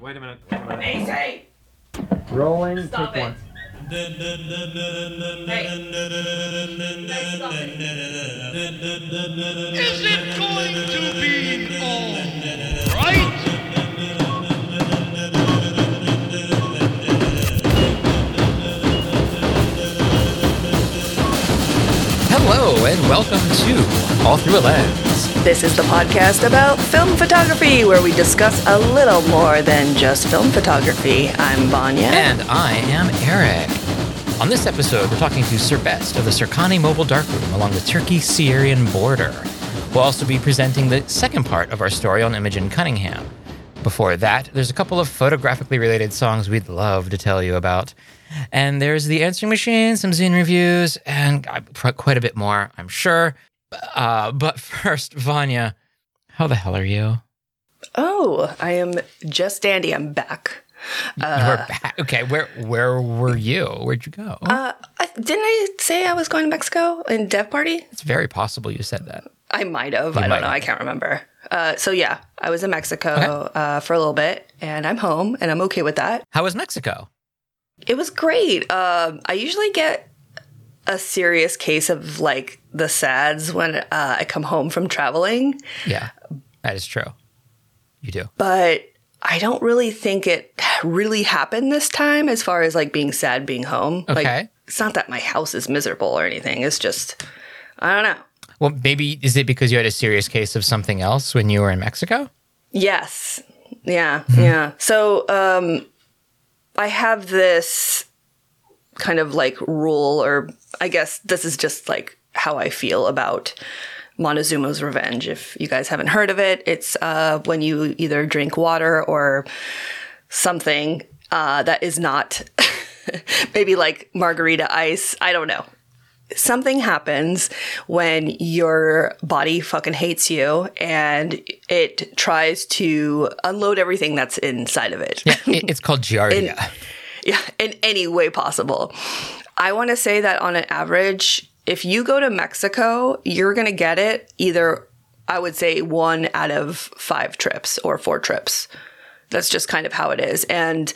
Wait a minute. Macy! Rolling. Stop take it. one. Hey. Hey, stop it. Is it going to be alright? Hello and welcome to All Through a Lens. This is the podcast about film photography where we discuss a little more than just film photography. I'm Vanya. And I am Eric. On this episode, we're talking to Sir Best of the Circani Mobile Darkroom along the Turkey-Syrian border. We'll also be presenting the second part of our story on Imogen Cunningham. Before that, there's a couple of photographically related songs we'd love to tell you about. And there's the answering machine, some zine reviews, and uh, quite a bit more, I'm sure. Uh, but first, Vanya, how the hell are you? oh, I am just dandy. I'm back. You're back. Okay, where where were you? Where'd you go? Uh, I, didn't I say I was going to Mexico in Dev Party? it's very possible you said that. I might have. You I don't know. have. I can't remember. Uh, so yeah, I was in Mexico Okay. uh, for a little bit, and I'm home, and I'm okay with that. How was Mexico? It was great. Um, I usually get a serious case of like the sads when uh, I come home from traveling, Yeah, that is true. You do. but I don't really think it really happened this time as far as like being sad being home. Okay. Like, it's not that my house is miserable or anything. It's just, I don't know. Well, maybe is it because you had a serious case of something else when you were in Mexico? Yes. Yeah. Yeah. So um I have this kind of like rule or I guess this is just like how I feel about Montezuma's Revenge. If you guys haven't heard of it, it's uh when you either drink water or something uh that is not maybe like margarita ice. I don't know something happens when your body fucking hates you and it tries to unload everything that's inside of it. Yeah, it's called giardia. yeah, in any way possible. I want to say that on an average, if you go to Mexico, you're going to get it either, I would say, one out of five trips or four trips. That's just kind of how it is. And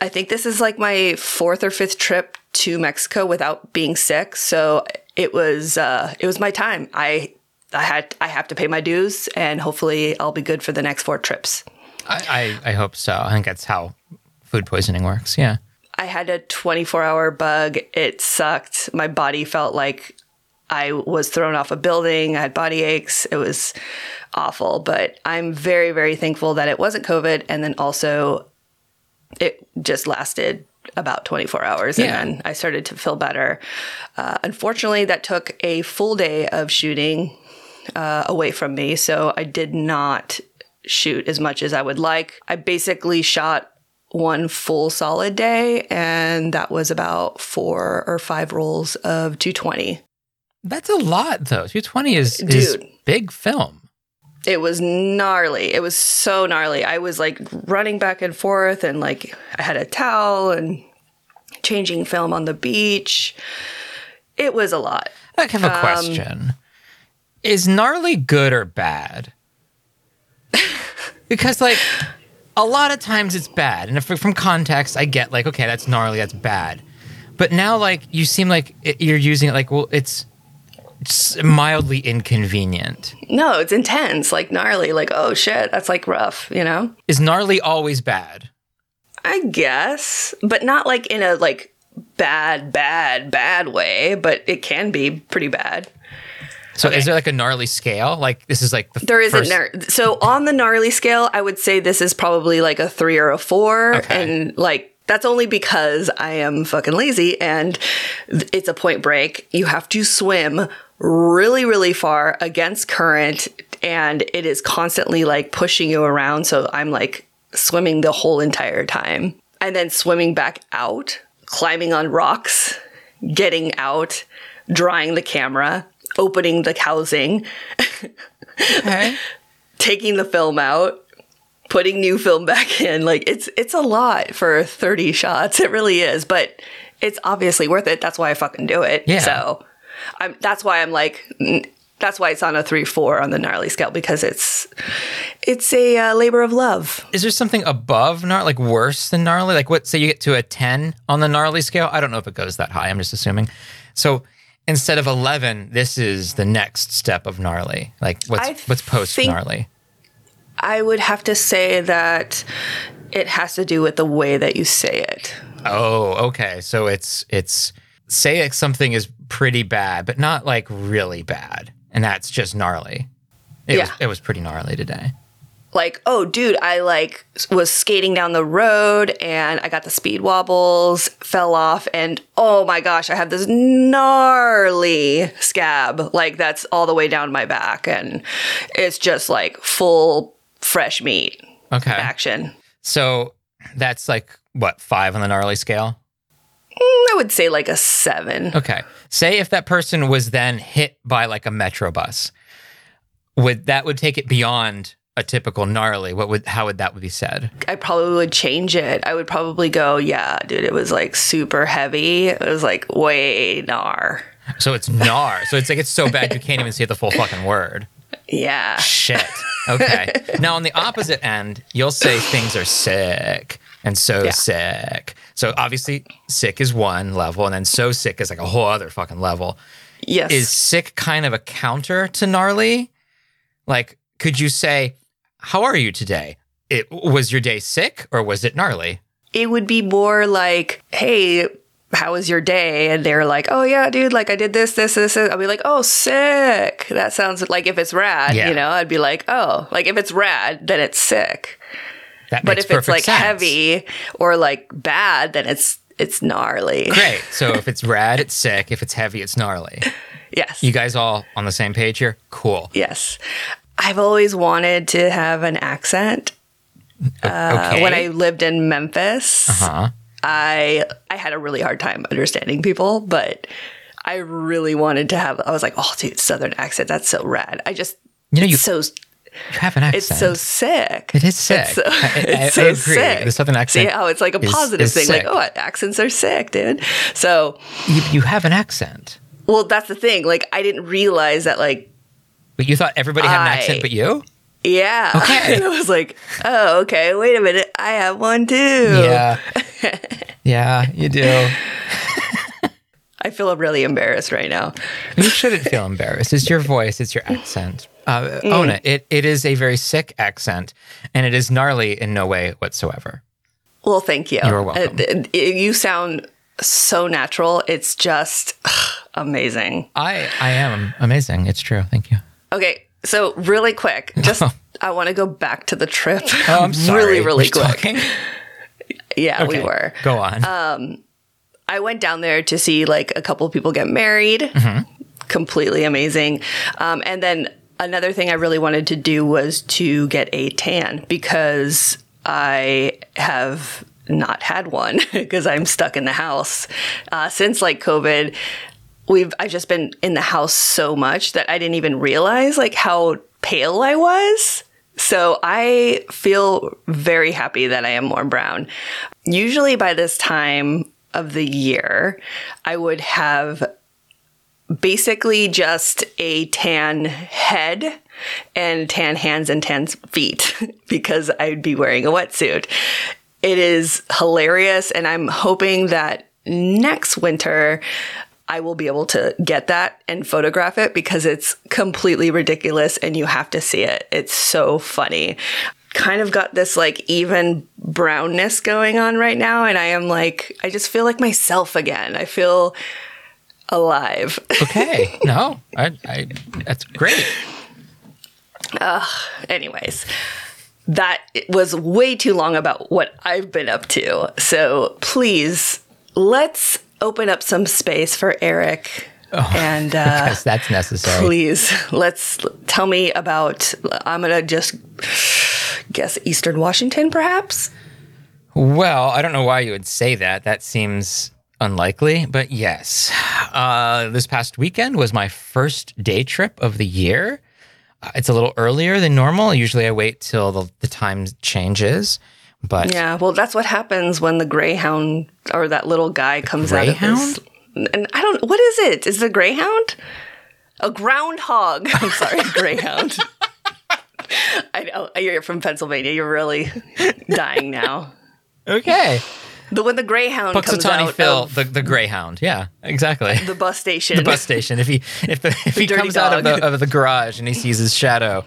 I think this is like my fourth or fifth trip to Mexico without being sick. So it was uh, it was my time. I I had I have to pay my dues, and hopefully I'll be good for the next four trips. I, I I hope so. I think that's how food poisoning works. Yeah. I had a 24 hour bug. It sucked. My body felt like I was thrown off a building. I had body aches. It was awful. But I'm very, very thankful that it wasn't COVID. And then also, it just lasted about 24 hours. Yeah. And then I started to feel better. Uh, unfortunately, that took a full day of shooting uh, away from me. So I did not shoot as much as I would like. I basically shot one full solid day, and that was about four or five rolls of 220. That's a lot though. 220 is, is big film. It was gnarly. It was so gnarly. I was like running back and forth, and like I had a towel and changing film on the beach. It was a lot. I have a Um, question. Is gnarly good or bad? because like a lot of times it's bad. And if from context I get like okay, that's gnarly, that's bad. But now like you seem like it, you're using it like well it's it's mildly inconvenient. No, it's intense, like gnarly, like, oh shit, that's like rough, you know? Is gnarly always bad? I guess, but not like in a like bad, bad, bad way, but it can be pretty bad. So is there like a gnarly scale? Like this is like the There isn't first, nar- so on the gnarly scale, I would say this is probably like a three or a four, Okay. and like that's only because I am fucking lazy and it's a point break. You have to swim really, really far against current, and it is constantly like pushing you around. So I'm like swimming the whole entire time, and then swimming back out, climbing on rocks, getting out, drying the camera, opening the housing. Okay. taking the film out, putting new film back in. Like it's it's a lot for 30 shots. It really is, but it's obviously worth it. That's why I fucking do it. Yeah. So I'm that's why I'm like That's why it's on a three four on the gnarly scale because it's it's a uh, labor of love. Is there something above gnarly, like worse than gnarly? Like what? Say you get to a ten on the gnarly scale. I don't know if it goes that high. I'm just assuming. So instead of eleven, this is the next step of gnarly. Like what's I what's post gnarly? I would have to say that it has to do with the way that you say it. Oh, okay. So it's it's say something is pretty bad, but not like really bad, and that's just gnarly. It was Yeah. it was pretty gnarly today. Like, oh, dude, I like was skating down the road and I got the speed wobbles, fell off, and oh my gosh, I have this gnarly scab, like that's all the way down my back, and it's just like full fresh meat Okay. action. So that's like what five on the gnarly scale. Mm, I would say like a seven. Okay. Say if that person was then hit by like a metro bus, would that would take it beyond a typical gnarly? What would how would that would be said? I probably would change it. I would probably go, yeah, dude, it was like super heavy. It was like way gnar. So it's gnar. so it's like it's so bad you can't even say the full fucking word. Yeah. Shit. Okay. now on the opposite end, you'll say things are sick and so Yeah. sick. So obviously sick is one level, and then so sick is like a whole other fucking level. Yes. Is sick kind of a counter to gnarly? Like, could you say, How are you today? It was your day sick or was it gnarly? it would be more like, hey, how was your day? And they're like, oh, yeah, dude, like I did this, this, this. this. I'll be like, oh, sick. That sounds like if it's rad, Yeah. you know, I'd be like, oh, like if it's rad, then it's sick. That But if it's like sense. heavy or like bad, then it's it's gnarly. Great. So if it's rad, it's sick. If it's heavy, it's gnarly. Yes. You guys all on the same page here? Cool. yes. I've always wanted to have an accent. Uh, okay. when I lived in Memphis, huh? I I had a really hard time understanding people, but I really wanted to have. I was like, oh, dude, Southern accent, that's so rad. I just, You know, you, so you have an accent. it's so sick. It is sick. It's so, I- I- it's I so agree. sick. The Southern accent See how it's like a is- positive is thing. sick. Like, oh, accents are sick, dude. So, you, you have an accent. well, that's the thing. Like, I didn't realize that. Like, But you thought everybody had an I- accent but you? yeah. Okay. and I was like, oh, okay. Wait a minute. I have one too. Yeah. yeah, you do. I feel really embarrassed right now. You shouldn't feel embarrassed. It's your voice, it's your accent. Uh, Mm. Own it. it. It is a very sick accent, and it is gnarly in no way whatsoever. Well, thank you. You're welcome. Uh, it- you sound so natural. It's just amazing. I I am amazing. It's true. Thank you. Okay, so really quick, just I want to go back to the trip. Oh, I'm sorry. Really, really We're quick. talking? Yeah, Okay, we were. Go on. Um, I went down there to see like a couple of people get married. Mm-hmm. Completely amazing. Um, and then another thing I really wanted to do was to get a tan because I have not had one because I'm stuck in the house uh, since like COVID. We've I've just been in the house so much that I didn't even realize like how pale I was. So I feel very happy that I am more brown. Usually by this time of the year, I would have basically just a tan head and tan hands and tan feet because I'd be wearing a wetsuit. It is hilarious, and I'm hoping that next winter I will be able to get that and photograph it because it's completely ridiculous and you have to see it. It's so funny. Kind of got this like even brownness going on right now, and I am like, I just feel like myself again. I feel alive. okay. No, I, I, that's great. Uh, anyways, that was way too long about what I've been up to. So please, let's open up some space for Eric. and uh, Yes, that's necessary. please, let's tell me about. I'm going to just guess Eastern Washington, perhaps? Well, I don't know why you would say that. That seems unlikely, but yes. Uh, this past weekend was my first day trip of the year. Uh, it's a little earlier than normal. Usually I wait till the, the time changes, but Yeah, well, that's what happens when the Greyhound or that little guy comes out of his. And I don't. What is it? Is it a Greyhound? A groundhog. I'm sorry, greyhound. I know you're from Pennsylvania. You're really dying now. Okay. The when the greyhound comes out Phil, of the, the Greyhound. Yeah, exactly. the bus station. the bus station. If he if the, if the he comes out of the of the garage and he sees his shadow,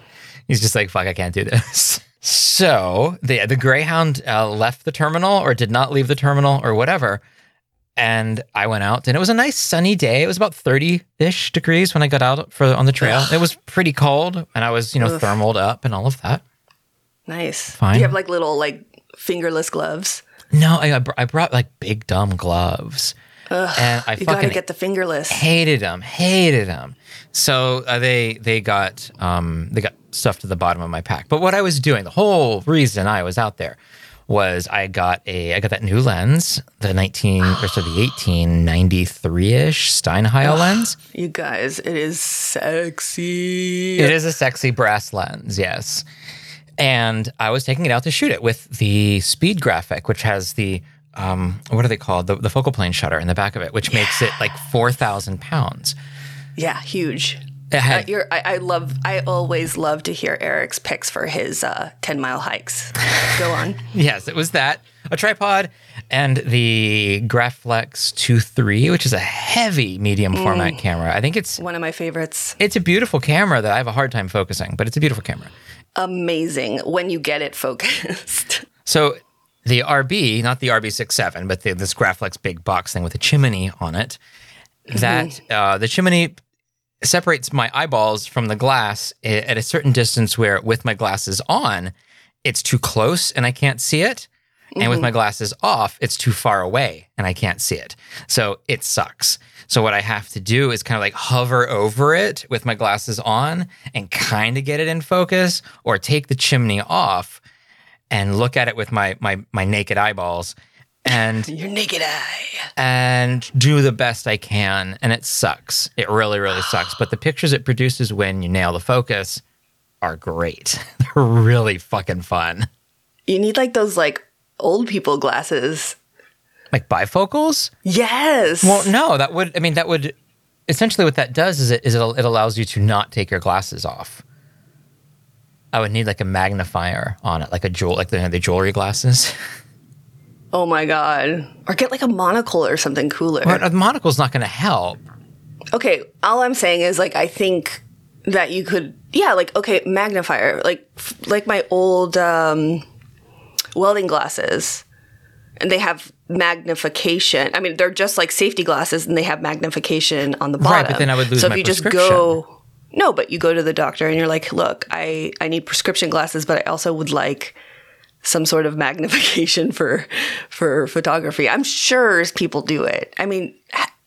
he's just like, "Fuck, I can't do this." So the the Greyhound uh, left the terminal or did not leave the terminal or whatever, and I went out and it was a nice sunny day. It was about thirty ish degrees when I got out for on the trail. It was pretty cold, and I was you know Ugh. thermaled up and all of that. Nice. Fine. Do you have like little like fingerless gloves? No, I I br- I brought like big dumb gloves, and I You gotta fucking get the fingerless. hated them hated them so uh, they they got um they got stuff to the bottom of my pack but what i was doing the whole reason i was out there was i got a i got that new lens the 19 or so the 1893ish steinheil lens You guys, it is sexy. it is a sexy brass lens yes and i was taking it out to shoot it with the speed graphic which has the um, what are they called? The, the focal plane shutter in the back of it, which makes it like 4,000 pounds. Yeah, huge. Uh, you're, I, I love. I always love to hear Eric's picks for his uh, ten mile hikes. Go on. Yes, it was that. A tripod and the Graflex 2.3, which is a heavy medium format camera. I think it's One of my favorites. it's a beautiful camera that I have a hard time focusing, but it's a beautiful camera. Amazing when you get it focused. So the RB, not the RB67, but the, this Graflex big box thing with a chimney on it, that uh, the chimney separates my eyeballs from the glass at a certain distance where with my glasses on, it's too close and I can't see it. And with mm-hmm. my glasses off, it's too far away and I can't see it. So it sucks. So what I have to do is kind of like hover over it with my glasses on and kind of get it in focus or take the chimney off and look at it with my my my naked eyeballs and Your naked eye. and do the best I can and it sucks. It really really sucks, but the pictures it produces when you nail the focus are great. They're really fucking fun. You need like those like old people glasses. Like bifocals? Yes. Well, no, that would I mean that would essentially what that does is it is it, it allows you to not take your glasses off. I would need like a magnifier on it, like a jewel, like the, the jewelry glasses. oh my god. Or get like a monocle or something cooler. But a monocle's not going to help. Okay, all I'm saying is like I think that you could yeah, like okay, magnifier, like f- like my old um welding glasses. And they have magnification. I mean, they're just like safety glasses and they have magnification on the bottom. Right, but then I would lose So my if you just go No, but you go to the doctor and you're like, "Look, I I need prescription glasses, but I also would like some sort of magnification for for photography." I'm sure people do it. I mean,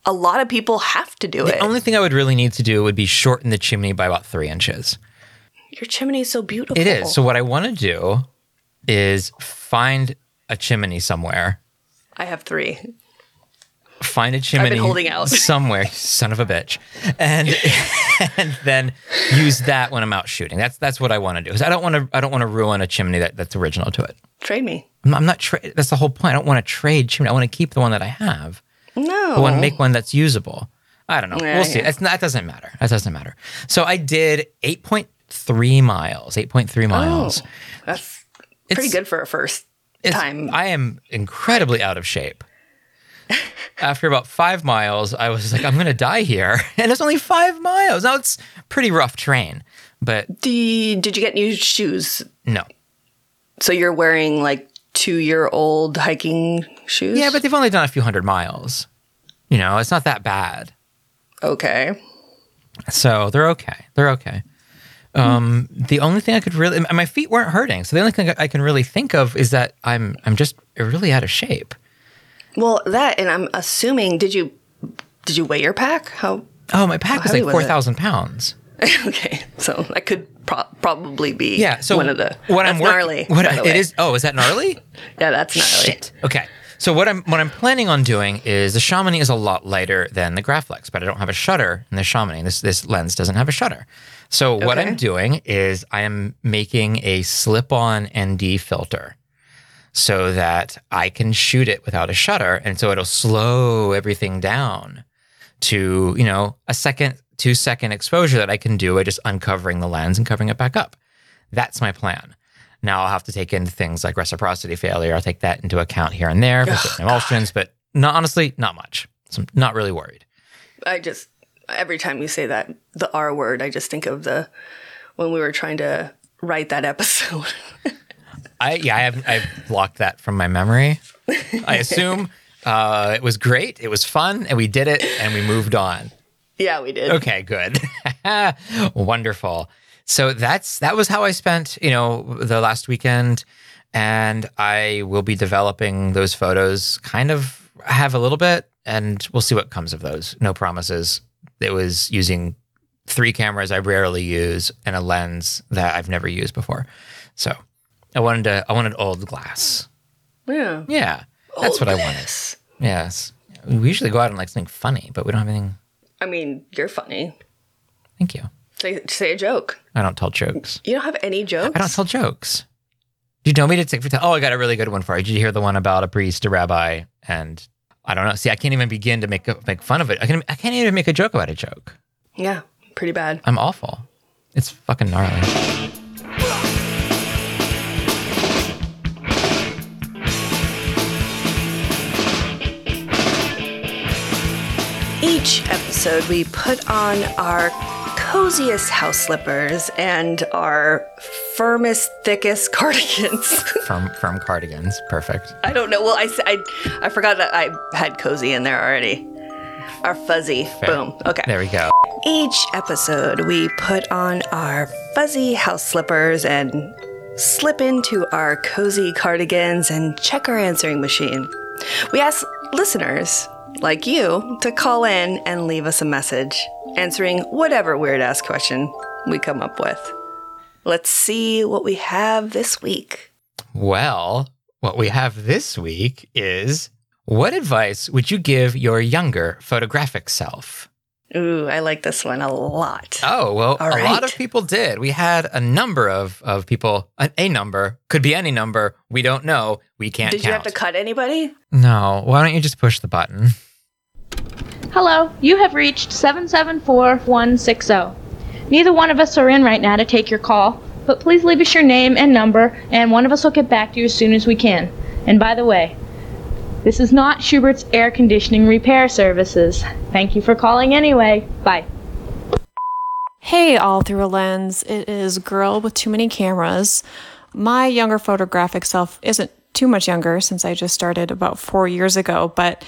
a lot of people have to do it. The only thing I would really need to do would be shorten the chimney by about three inches. Your chimney is so beautiful. It is. So what I want to do is find a chimney somewhere. I have three. Find a chimney holding out. somewhere, son of a bitch, and and then use that when I'm out shooting. That's that's what I want to do. I don't want to I don't want to ruin a chimney that, that's original to it. Trade me. I'm not, not tra- that's the whole point. I don't want to trade chimney. I want to keep the one that I have. No. I want to make one that's usable. I don't know. Yeah, we'll see. yeah. It's not, that doesn't matter. That doesn't matter. So I did 8.3 miles. 8.3 miles. Oh, that's pretty It's- good for a first time. I am incredibly out of shape. After about five miles, I was like, I'm going to die here. And it's only five miles. Now it's pretty rough terrain, but you- did you get new shoes? no. So you're wearing like two year old hiking shoes? Yeah, but they've only done a few hundred miles. You know, it's not that bad. okay. So they're okay. They're okay. Um, the only thing I could really, my feet weren't hurting. So the only thing I can really think of is that I'm, I'm just really out of shape. Well, that and I'm assuming did you did you weigh your pack? How Oh, my pack was like 4,000 pounds. okay, so that could pro- probably be Yeah. So one of the what I'm working, gnarly. what I- way. is. Oh, is that gnarly? Yeah, that's gnarly. Shit. Okay. So what I'm what I'm planning on doing is the Chamonix is a lot lighter than the Graflex, but I don't have a shutter in the Chamonix. This this lens doesn't have a shutter. So what I'm doing is I am making a slip-on ND filter so that I can shoot it without a shutter, and so it'll slow everything down to you know a second two second exposure that I can do by just uncovering the lens and covering it back up. That's my plan. Now I'll have to take into things like reciprocity failure. I'll take that into account here and there for certain emulsions, but not honestly, not much. So I'm not really worried. I just every time you say that the R word, I just think of the when we were trying to write that episode. I yeah, I have I've blocked that from my memory. I assume uh, it was great. It was fun, and we did it, and we moved on. yeah, we did. Okay, good. Wonderful. So that's that was how I spent, you know, the last weekend and I will be developing those photos kind of have a little bit and we'll see what comes of those. No promises. It was using three cameras I rarely use and a lens that I've never used before. So I wanted to I wanted old glass. Yeah. Yeah. That's what I wanted. Yes. Yes. We usually go out and like something funny, but we don't have anything. I mean, you're funny. Thank you. Say say a joke. I don't tell jokes. You don't have any jokes. I don't tell jokes. Do you know me to take? For oh, I got a really good one for you. Did you hear the one about a priest, a rabbi, and I don't know. See, I can't even begin to make make fun of it. I can. I can't even make a joke about a joke. Yeah, pretty bad. I'm awful. It's fucking gnarly. Each episode, we put on our coziest house slippers and our firmest, thickest cardigans. Firm, firm cardigans. Perfect. I don't know. Well, I, I, I forgot that I had cozy in there already. Our fuzzy. Boom. Okay. There we go. Each episode, we put on our fuzzy house slippers and slip into our cozy cardigans and check our answering machine. We ask listeners like you to call in and leave us a message answering whatever weird ass question we come up with. Let's see what we have this week. Well, what we have this week is what advice would you give your younger photographic self? Ooh, I like this one a lot. Oh, well, All a lot of people did. We had a number of, of people, a, a number, could be any number. We don't know. We can't Did you have to cut anybody? no. Why don't you just push the button? Hello, you have reached 774160. Neither one of us are in right now to take your call, but please leave us your name and number, and one of us will get back to you as soon as we can. And by the way, this is not Schubert's air conditioning repair services. Thank you for calling anyway. Bye. Hey, all through a lens. It is girl with too many cameras. My younger photographic self isn't too much younger since I just started about four years ago, but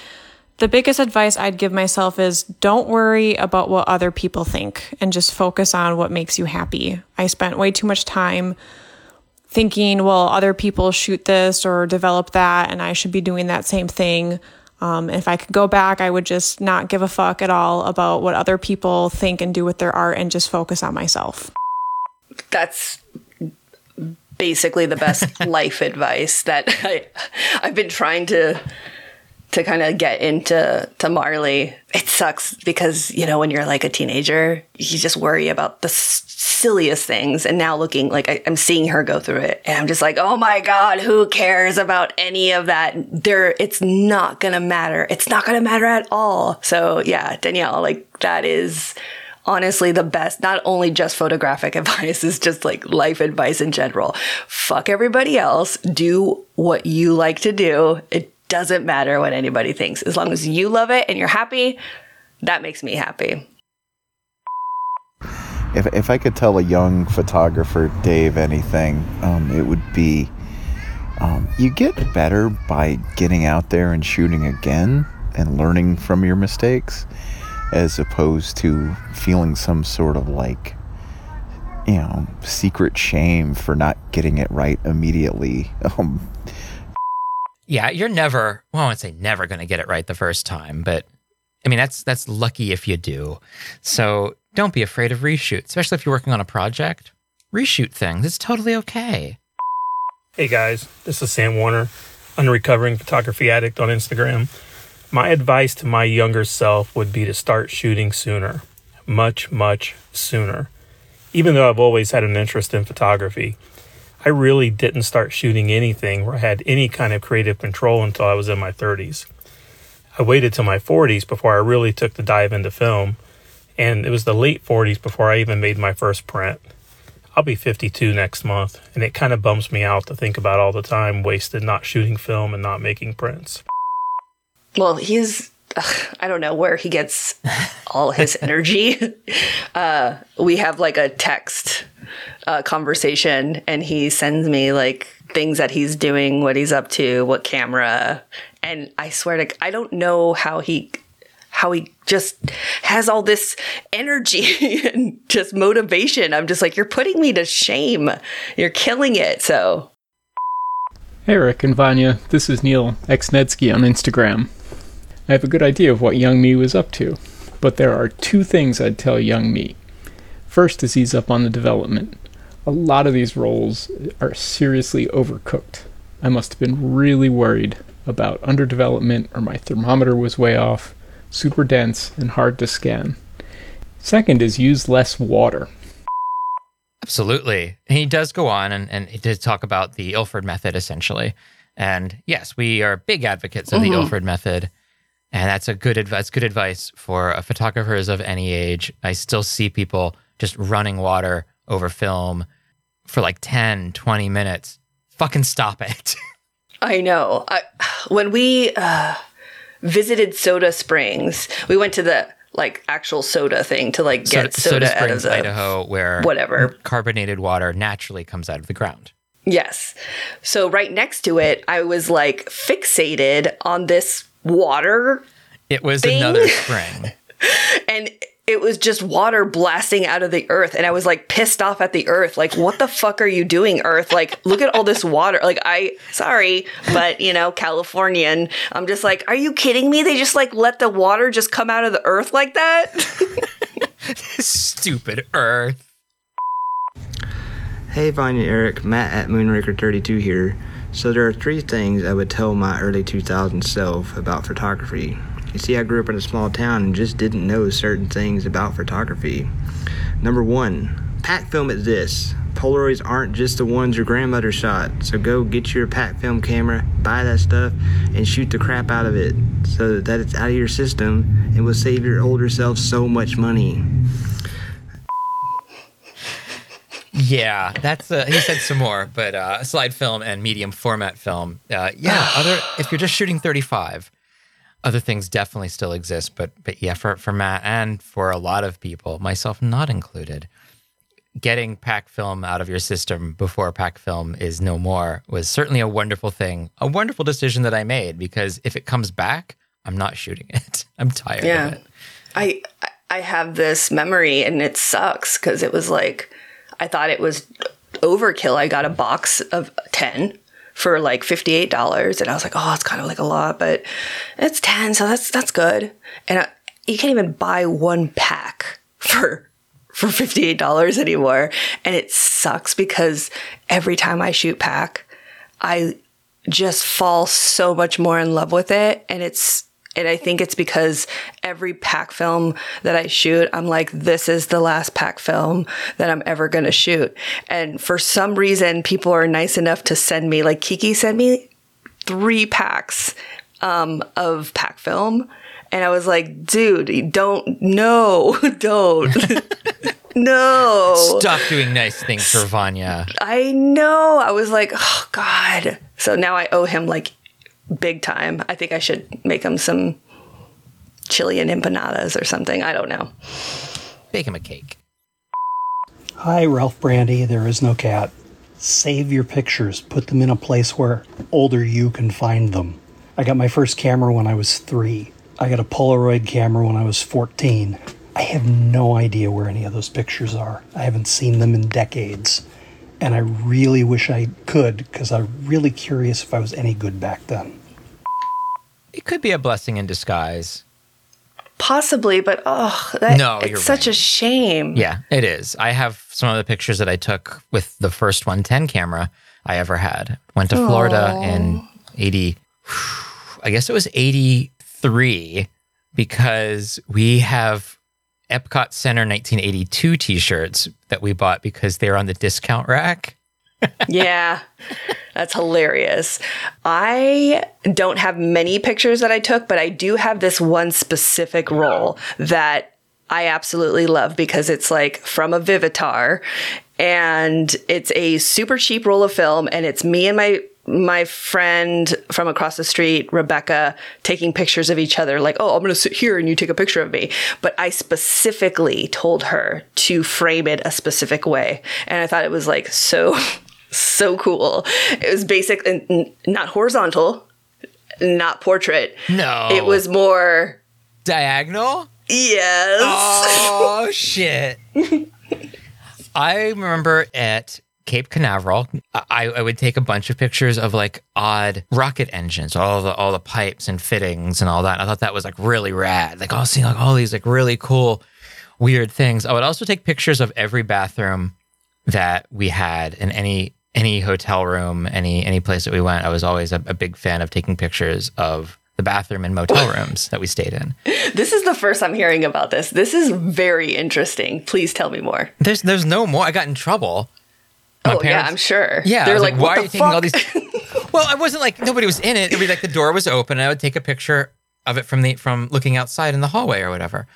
the biggest advice I'd give myself is don't worry about what other people think and just focus on what makes you happy. I spent way too much time thinking, well, other people shoot this or develop that, and I should be doing that same thing. Um, if I could go back, I would just not give a fuck at all about what other people think and do with their art and just focus on myself. that's basically the best life advice that I, I've been trying to to kind of get into to Marley. It sucks because you know when you're like a teenager, you just worry about the s- silliest things. And now looking like I, I'm seeing her go through it, and I'm just like, oh my god, who cares about any of that? There, it's not gonna matter. It's not gonna matter at all. So yeah, Danielle, like that is honestly the best not only just photographic advice is just like life advice in general fuck everybody else do what you like to do it doesn't matter what anybody thinks as long as you love it and you're happy that makes me happy if, if I could tell a young photographer, Dave, anything, um, it would be um, you get better by getting out there and shooting again and learning from your mistakes as opposed to feeling some sort of like, you know, secret shame for not getting it right immediately. Um, Yeah, you're never, well, I won't say never going to get it right the first time, but I mean, that's that's lucky if you do. So don't be afraid of reshoot, especially if you're working on a project. Reshoot things. It's totally okay. Hey guys, this is Sam Warner, unrecovering photography addict on Instagram. My advice to my younger self would be to start shooting sooner, much, much sooner. Even though I've always had an interest in photography, I really didn't start shooting anything where I had any kind of creative control until I was in my 30s. I waited till my 40s before I really took the dive into film, And it was the late 40s before I even made my first print. I'll be 52 next month, and it kind of bums me out to think about all the time wasted not shooting film and not making prints. Well, he's ugh, I don't know where he gets all his energy. Uh, we have like a text uh, conversation, and he sends me like things that he's doing, what he's up to, what camera, and I swear to I don't know how he how he just has all this energy and just motivation. I'm just like, you're putting me to shame. You're killing it. So Hey Rick and Vanya, this is Neil Xnetsky on Instagram. I have a good idea of what young me was up to, but there are two things I'd tell young me. First is ease up on the development. A lot of these roles are seriously overcooked. I must have been really worried about underdevelopment or my thermometer was way off, super dense and hard to scan. Second is use less water. Absolutely. He does go on and, and he did talk about the Ilford method essentially. And yes, we are big advocates of the mm-hmm. Ilford method. And that's a good advice good advice for photographers of any age. I still see people just running water over film for like 10, 20 minutes. Fucking stop it. I know. I, when we uh, visited Soda Springs, we went to the like actual soda thing to like get soda, out Springs, of the Idaho, where whatever. carbonated water naturally comes out of the ground. Yes. So right next to it, I was like fixated on this water It was Bing. another spring. and it was just water blasting out of the earth and i was like pissed off at the earth like what the fuck are you doing earth like look at all this water like i sorry but you know californian i'm just like are you kidding me they just like let the water just come out of the earth like that Stupid Earth. Hey Vanya Eric, Matt at Moonraker32 here. So there are three things I would tell my early 2000s self about photography. You see, I grew up in a small town and just didn't know certain things about photography. Number one, pack film exists. Polaroids aren't just the ones your grandmother shot, so go get your pack film camera, buy that stuff, and shoot the crap out of it so that it's out of your system and will save your older self so much money. Yeah, that's uh, he said some more, but uh, slide film and medium format film. Uh, yeah, other if you're just shooting 35, other things definitely still exist. But but yeah, for for Matt and for a lot of people, myself not included, getting pack film out of your system before pack film is no more was certainly a wonderful thing, a wonderful decision that I made because if it comes back, I'm not shooting it. I'm tired Yeah. of it. I I have this memory and it sucks because it was like I thought it was overkill. I got a box of ten for like fifty eight dollars, and I was like, oh, it's kind of like a lot, but it's ten, so that's that's good. And I, you can't even buy one pack for for fifty eight dollars anymore, and it sucks because every time I shoot pack, I just fall so much more in love with it. And it's and I think it's because every pack film that I shoot, I'm like, this is the last pack film that I'm ever going to shoot. And for some reason, people are nice enough to send me, like Kiki sent me three packs um, of pack film. And I was like, dude, don't, no, don't, no. Stop doing nice things for Vanya. I know. I was like, oh God. So now I owe him like big time. I think I should make him some chili and empanadas or something. I don't know. Bake him a cake. Hi, Ralph Brandy. There is no cat. Save your pictures. Put them in a place where older you can find them. I got my first camera when I was three. I got a Polaroid camera when I was 14. I have no idea where any of those pictures are. I haven't seen them in decades. And I really wish I could because I'm really curious if I was any good back then. It could be a blessing in disguise. Possibly, but oh, that, No, it's you're such a shame. Yeah, it is. I have some of the pictures that I took with the first 110 camera I ever had. Went to Florida in 80, I guess it was 83, because we have Epcot Center 1982 t shirts that we bought because they're on the discount rack. yeah, that's hilarious. I don't have many pictures that I took, but I do have this one specific roll that I absolutely love because it's like from a Vivitar and it's a super cheap roll of film and it's me and my my friend from across the street, Rebecca, taking pictures of each other, like, oh, I'm going to sit here and you take a picture of me. But I specifically told her to frame it a specific way. And I thought it was like so, so cool. It was basic and not horizontal, not portrait. No. It was more diagonal. Yes. Oh shit. I remember at Cape Canaveral, I, I would take a bunch of pictures of like odd rocket engines, all the all the pipes and fittings and all that. I thought that was like really rad. Like I was seeing like all these like really cool, weird things. I would also take pictures of every bathroom that we had in any any hotel room, any any place that we went. I was always a, a big fan of taking pictures of the bathroom and motel rooms that we stayed in. This is the first I'm hearing about this. This is very interesting. Please tell me more. There's there's no more. I got in trouble. My oh yeah, I'm sure. Yeah, they're was like, like, why are you taking all these? well, I wasn't like nobody was in it. It'd be like the door was open, and I would take a picture of it from the from looking outside in the hallway or whatever.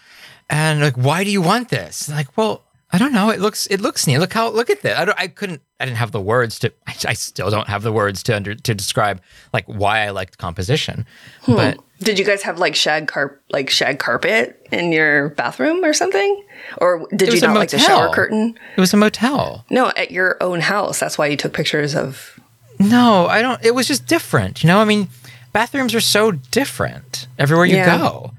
And like, why do you want this? Like, well, I don't know. It looks it looks neat. Look how look at this. I don't. I couldn't. I didn't have the words to. I, I still don't have the words to under to describe like why I liked composition. Hmm. But did you guys have like shag carp like shag carpet in your bathroom or something? Or did you not like the shower curtain? it was a motel. No, at your own house. That's why you took pictures of No, I don't. It was just different. You know, I mean, bathrooms are so different everywhere you Yeah. go.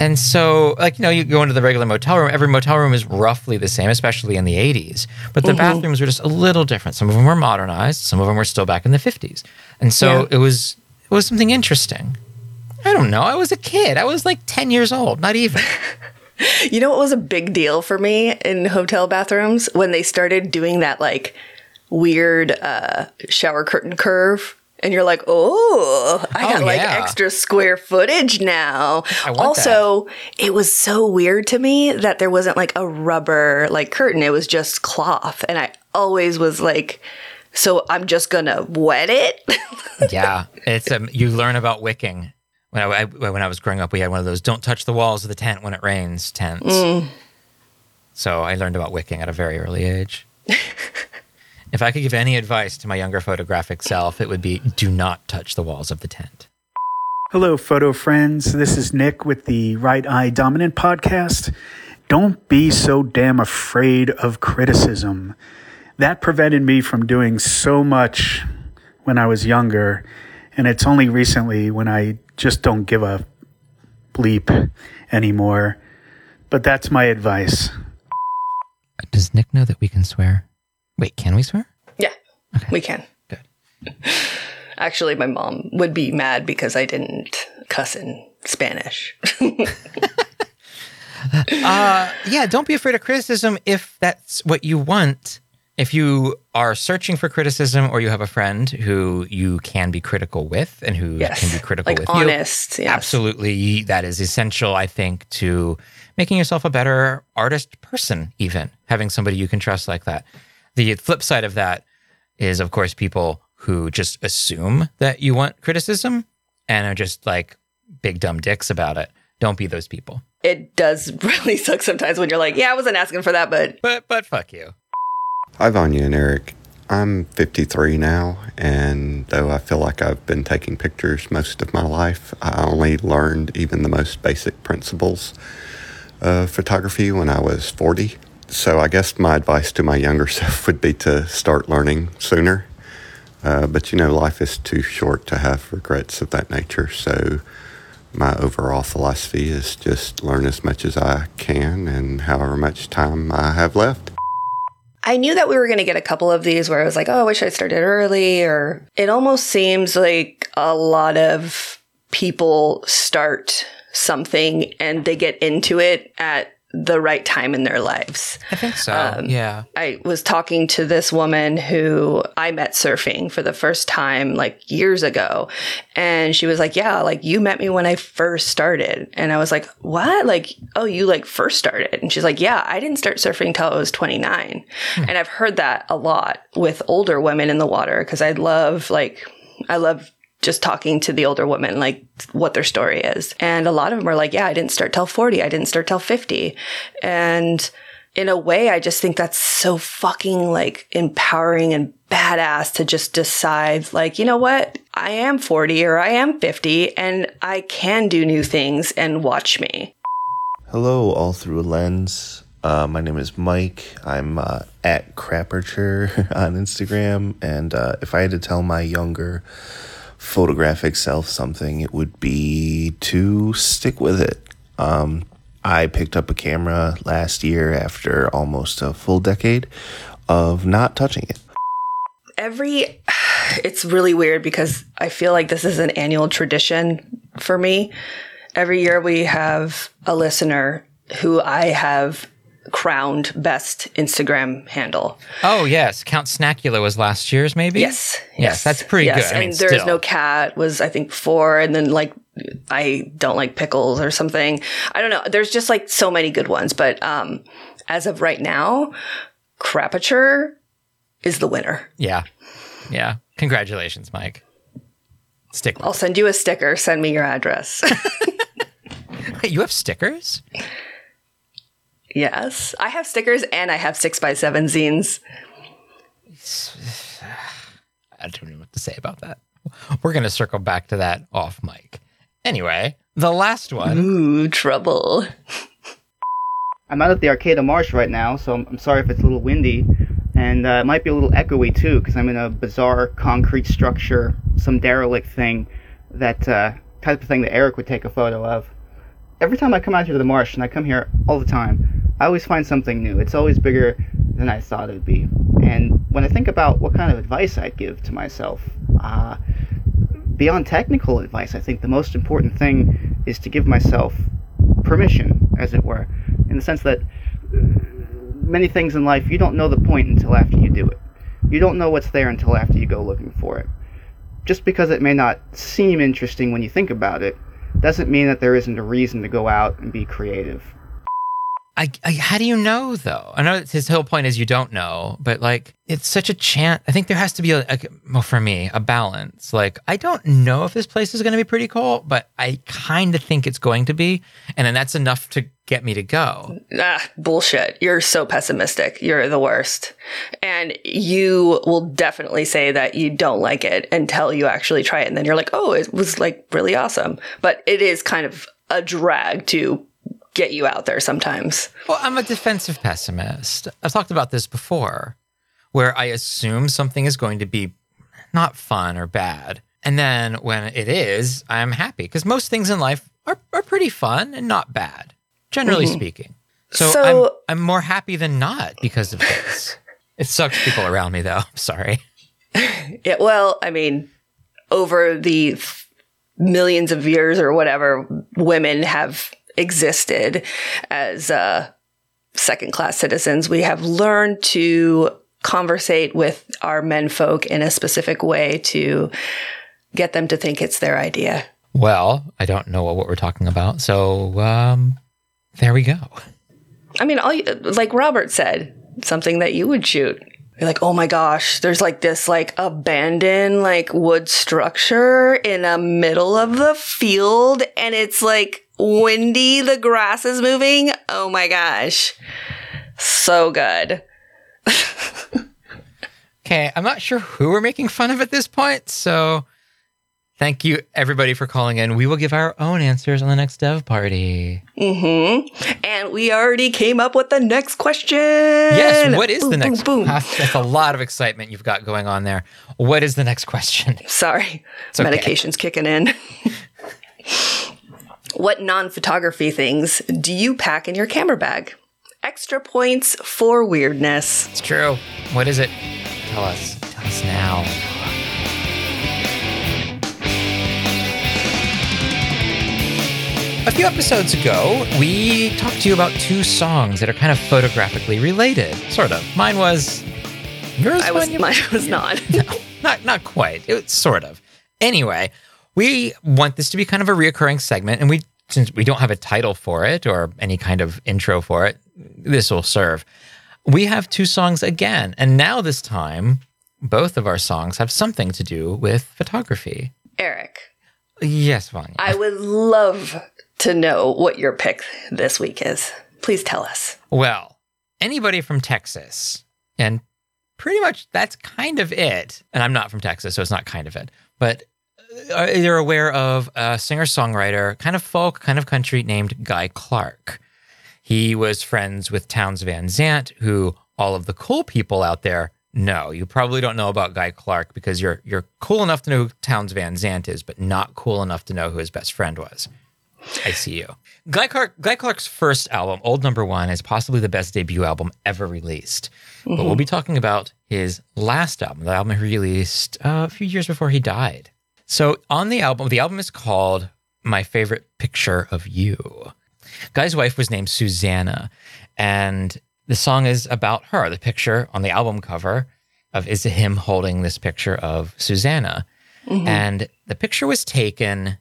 And so, like, you know, you go into the regular motel room, every motel room is roughly the same, especially in the 80s. But the Mhm. bathrooms were just a little different. Some of them were modernized, some of them were still back in the 50s. And so Yeah. it was it was something interesting. I don't know. I was a kid. I was like 10 years old, not even. You know what was a big deal for me in hotel bathrooms when they started doing that like weird uh, shower curtain curve. And you're like, oh, I Oh, got like extra square footage now. I want also, it was so weird to me that there wasn't like a rubber like curtain. It was just cloth. And I always was like, so I'm just gonna wet it. yeah, it's um, you learn about wicking. When I, I when I was growing up, we had one of those "don't touch the walls of the tent when it rains" tents. Mm. So I learned about wicking at a very early age. if I could give any advice to my younger photographic self, it would be: do not touch the walls of the tent. Hello, photo friends. This is Nick with the Right Eye Dominant podcast. Don't be so damn afraid of criticism. That prevented me from doing so much when I was younger, and it's only recently when I just don't give a bleep anymore. But that's my advice. Does Nick know that we can swear? Wait, can we swear? Yeah, we can. Good. Actually, my mom would be mad because I didn't cuss in Spanish. uh, yeah, don't be afraid of criticism if that's what you want. If you are searching for criticism or you have a friend who you can be critical with and who Yes, can be critical like with honest, you, yes. absolutely, that is essential, I think, to making yourself a better artist person, even having somebody you can trust like that. The flip side of that is, of course, people who just assume that you want criticism and are just like big dumb dicks about it. Don't be those people. it does really suck sometimes when you're like, yeah, I wasn't asking for that, but But but fuck you. Hi, Vanya and Eric. I'm 53 now, and though I feel like I've been taking pictures most of my life, I only learned even the most basic principles of photography when I was 40. So I guess my advice to my younger self would be to start learning sooner. Uh, but you know, life is too short to have regrets of that nature. So my overall philosophy is just learn as much as I can and however much time I have left. I knew that we were going to get a couple of these where I was like, oh, I wish I started early, or it almost seems like a lot of people start something and they get into it at the right time in their lives. I think so. Um, yeah. I was talking to this woman who I met surfing for the first time like years ago. And she was like, Yeah, like you met me when I first started. And I was like, What? Like, oh, you like first started? And she's like, Yeah, I didn't start surfing till I was 29. And I've heard that a lot with older women in the water because I love like, I love just talking to the older women, like what their story is. And a lot of them are like, yeah, I didn't start till 40. I didn't start till 50. And in a way, I just think that's so fucking like empowering and badass to just decide, like, you know what? I am 40 or I am 50 and I can do new things and watch me. Hello, all through a lens. Uh, my name is Mike. I'm uh, at Crapperture on Instagram, and uh, if I had to tell my younger photographic self something, it would be to stick with it. Um, I picked up a camera last year after almost a full decade of not touching it. Every, it's really weird because I feel like this is an annual tradition for me. Every year we have a listener who I have crowned best Instagram handle. Oh yes, Count Snackula was last year's, maybe. Yes, yes, that's pretty yes, good. I mean, and there is no cat was I think four, and then like I don't like pickles or something. I don't know. There's just like so many good ones, but um, as of right now, Crapature is the winner. Yeah, yeah. Congratulations, Mike. Stick. I'll send you a sticker. Send me your address. Wait, you have stickers? Yes, I have stickers and I have six by seven zines. I don't know what to say about that. We're gonna circle back to that off mic. Anyway, the last one. Ooh, trouble. I'm out at the Arcata Marsh right now, so I'm, I'm sorry if it's a little windy. And uh, it might be a little echoey too, because I'm in a bizarre concrete structure, some derelict thing, that uh, type of thing that Eric would take a photo of. Every time I come out here to the marsh, and I come here all the time, I always find something new. It's always bigger than I thought it would be. And when I think about what kind of advice I'd give to myself, uh, beyond technical advice, I think the most important thing is to give myself permission, as it were, in the sense that many things in life you don't know the point until after you do it. You don't know what's there until after you go looking for it. Just because it may not seem interesting when you think about it, doesn't mean that there isn't a reason to go out and be creative. I, I, how do you know though? I know his whole point is you don't know, but like it's such a chance. I think there has to be a, a well for me a balance. Like I don't know if this place is going to be pretty cool, but I kind of think it's going to be, and then that's enough to get me to go. Ah, bullshit. You're so pessimistic. You're the worst. And you will definitely say that you don't like it until you actually try it. And then you're like, oh, it was like really awesome. But it is kind of a drag to get you out there sometimes. Well, I'm a defensive pessimist. I've talked about this before, where I assume something is going to be not fun or bad. And then when it is, I'm happy because most things in life are, are pretty fun and not bad, generally Mhm. speaking. So, So- I'm, I'm more happy than not because of this. it sucks people around me, though. I'm sorry. Yeah, well, I mean, over the millions of years or whatever, women have existed as uh, second class citizens. We have learned to conversate with our menfolk in a specific way to get them to think it's their idea. Well, I don't know what, what we're talking about. So um, there we go. I mean, all you, like Robert said, something that you would shoot. You're like, oh my gosh, there's like this like abandoned like wood structure in the middle of the field, and it's like windy. The grass is moving. Oh my gosh, so good. Okay, I'm not sure who we're making fun of at this point. So thank you, everybody, for calling in. We will give our own answers on the next dev party. Mm-hmm. And we already came up with the next question. Yes, what is Boom, the next? boom, boom. That's a lot of excitement you've got going on there. What is the next question? Sorry, It's okay. medication's kicking in. what non photography things do you pack in your camera bag? Extra points for weirdness. It's true. What is it? Tell us. Tell us now. A few episodes ago, we talked to you about two songs that are kind of photographically related. Sort of. Mine was. Yours I was, Vanya? mine was not. not not quite. It's sort of. Anyway, we want this to be kind of a reoccurring segment, and we since we don't have a title for it or any kind of intro for it, this will serve. We have two songs again, and now this time, both of our songs have something to do with photography. Eric, Yes, Vanya. I would love to know what your pick this week is. Please tell us. Well, anybody from Texas, and pretty much that's kind of it. And I'm not from Texas, so it's not kind of it. But uh, they're aware of a singer songwriter, kind of folk, kind of country, named Guy Clark. He was friends with Townes Van Zandt, who all of the cool people out there know. You probably don't know about Guy Clark because you're you're cool enough to know who Townes Van Zandt is, but not cool enough to know who his best friend was. I see you. Guy Clark Guy Clark's first album, Old Number One, is possibly the best debut album ever released. But we'll Mhm. be talking about his last album, the album he released uh, a few years before he died. So on the album, the album is called My Favorite Picture of You. Guy's wife was named Susanna, and the song is about her. The picture on the album cover of is him holding this picture of Susanna. Mhm. And the picture was taken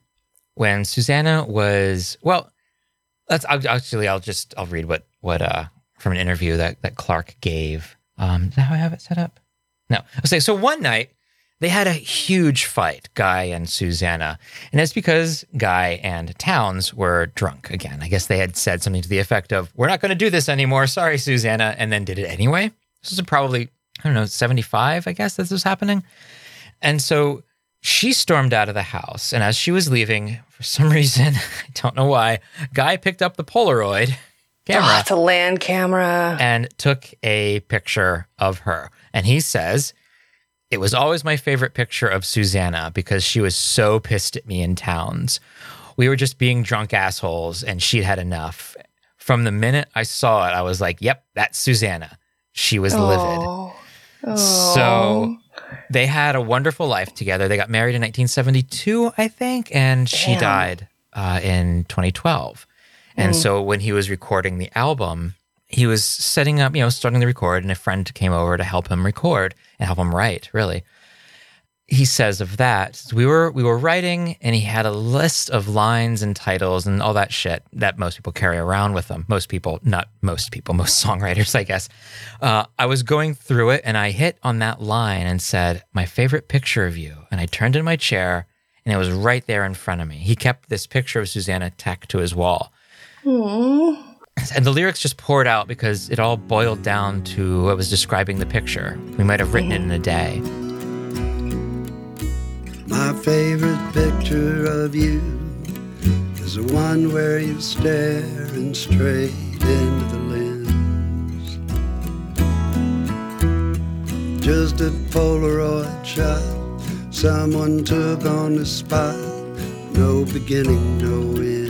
when Susanna was well. Let's I'll, actually I'll just I'll read what what uh from an interview that that Clark gave. Um, is that how I have it set up? No. I'll say so. One night they had a huge fight, Guy and Susanna, and it's because Guy and Townes were drunk again. I guess they had said something to the effect of, "We're not going to do this anymore. Sorry, Susanna," and then did it anyway. This is probably I don't know seventy five. I guess this was happening, and so she stormed out of the house. And as she was leaving, for some reason, I don't know why, Guy picked up the Polaroid camera Oh, it's a land camera. and took a picture of her. And he says, It was always my favorite picture of Susanna because she was so pissed at me in Townes. We were just being drunk assholes and she'd had enough. From the minute I saw it, I was like, Yep, that's Susanna. She was livid. So they had a wonderful life together. They got married in 1972, I think, and she Damn. died uh, in 2012. And Mm. so when he was recording the album, he was setting up, you know, starting to record, and a friend came over to help him record and help him write, really. He says of that, we were we were writing and he had a list of lines and titles and all that shit that most people carry around with them. Most people, not most people, most songwriters, I guess. Uh, I was going through it and I hit on that line and said, My favorite picture of you. And I turned in my chair and it was right there in front of me. He kept this picture of Susanna tacked to his wall. And the lyrics just poured out because it all boiled down to what was describing the picture. We might have written it in a day. My favorite picture of you is the one where you're staring straight into the lens. Just a Polaroid shot someone took on the spot. No beginning, no end.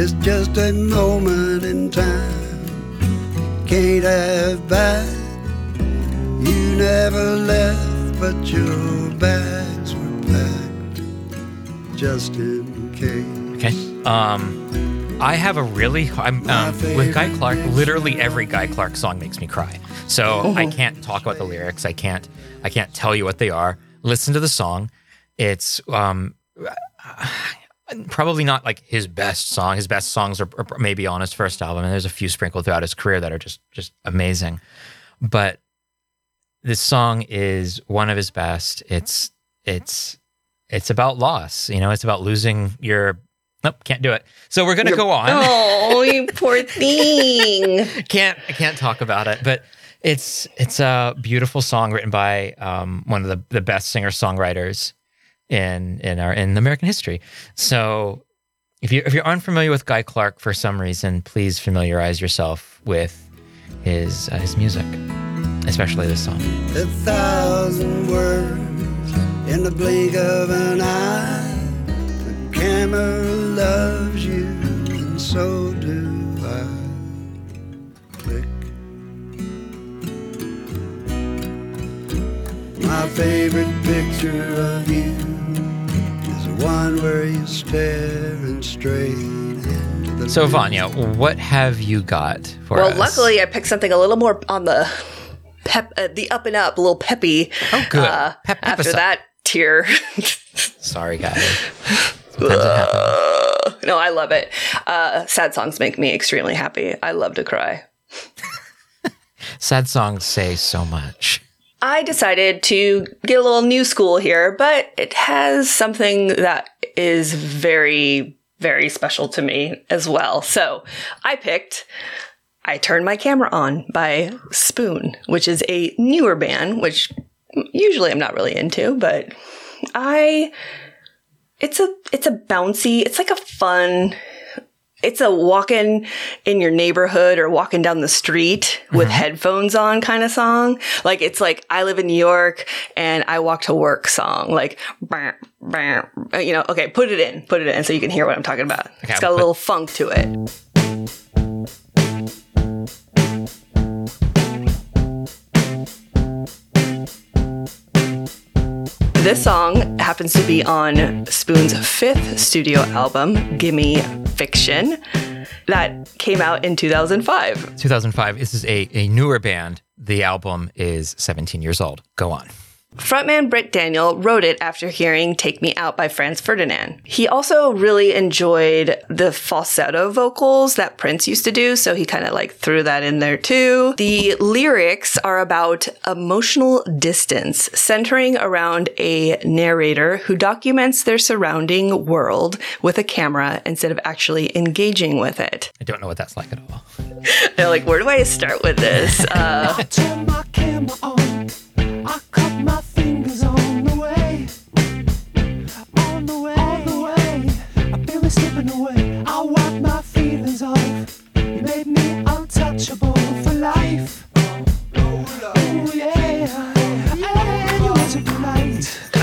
It's just a moment in time. Can't have back. You never left, but your bags were packed just in case. Okay. Um, I have a really I'm um, with Guy Clark. Literally every Guy Clark song makes me cry. So I can't talk about the lyrics. I can't. I can't tell you what they are. Listen to the song. It's um, probably not like his best song. His best songs are, are maybe on his first album, and there's a few sprinkled throughout his career that are just just amazing. But this song is one of his best. It's it's it's about loss. You know, it's about losing your. Nope, can't do it. So we're gonna go on. Oh, you poor thing. can't I can't talk about it, but it's it's a beautiful song written by um, one of the, the best singer songwriters in in our in American history. So if you if you're unfamiliar with Guy Clark for some reason, please familiarize yourself with his uh, his music, especially this song. A thousand words in the blink of an eye. The camera loves you, and so do I. Click. My favorite picture of you one where you staring straight into the So Vanya, what have you got for well, us? Well, luckily I picked something a little more on the pep, uh, the up and up, a little peppy. Oh, good. Uh, Pep- after that tier. Sorry, guys. Uh, no, I love it. Uh, sad songs make me extremely happy. I love to cry. Sad songs say so much. I decided to get a little new school here, but it has something that is very, very special to me as well. So I picked I Turned My Camera On by Spoon, which is a newer band, which usually I'm not really into, but I it's a it's a bouncy, it's like a fun it's a walking in your neighborhood or walking down the street with mm-hmm. headphones on kind of song. Like it's like I live in New York and I walk to work song. Like, bah, bah, you know, okay, put it in, put it in so you can hear what I'm talking about. Okay, it's got a little funk to it. This song happens to be on Spoon's fifth studio album, Gimme Fiction, that came out in 2005. 2005. This is a, a newer band. The album is 17 years old. Go on. Frontman Britt Daniel wrote it after hearing Take Me Out by Franz Ferdinand. He also really enjoyed the falsetto vocals that Prince used to do, so he kind of like threw that in there too. The lyrics are about emotional distance, centering around a narrator who documents their surrounding world with a camera instead of actually engaging with it. I don't know what that's like at all. They're like, where do I start with this? Uh, Turn my camera on. I cut my fingers on the way. On the way. On the way. I feel it slipping away. I wipe my feelings off. You made me untouchable for life. Oh yeah.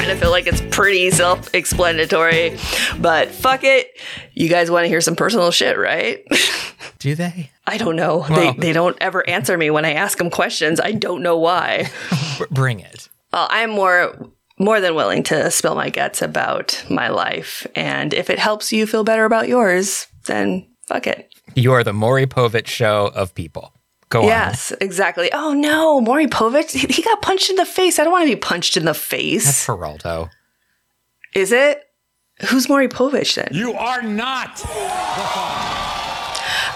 Kind of feel like it's pretty self explanatory, but fuck it. You guys want to hear some personal shit, right? Do they? I don't know. Well- they, they don't ever answer me when I ask them questions. I don't know why. Bring it. Well, I'm more more than willing to spill my guts about my life, and if it helps you feel better about yours, then fuck it. You are the Maury Povich show of people. Go on. yes, exactly. Oh no, Maury Povich, he, he got punched in the face. I don't want to be punched in the face. That's Geraldo. Is it? Who's Maury Povich then? You are not.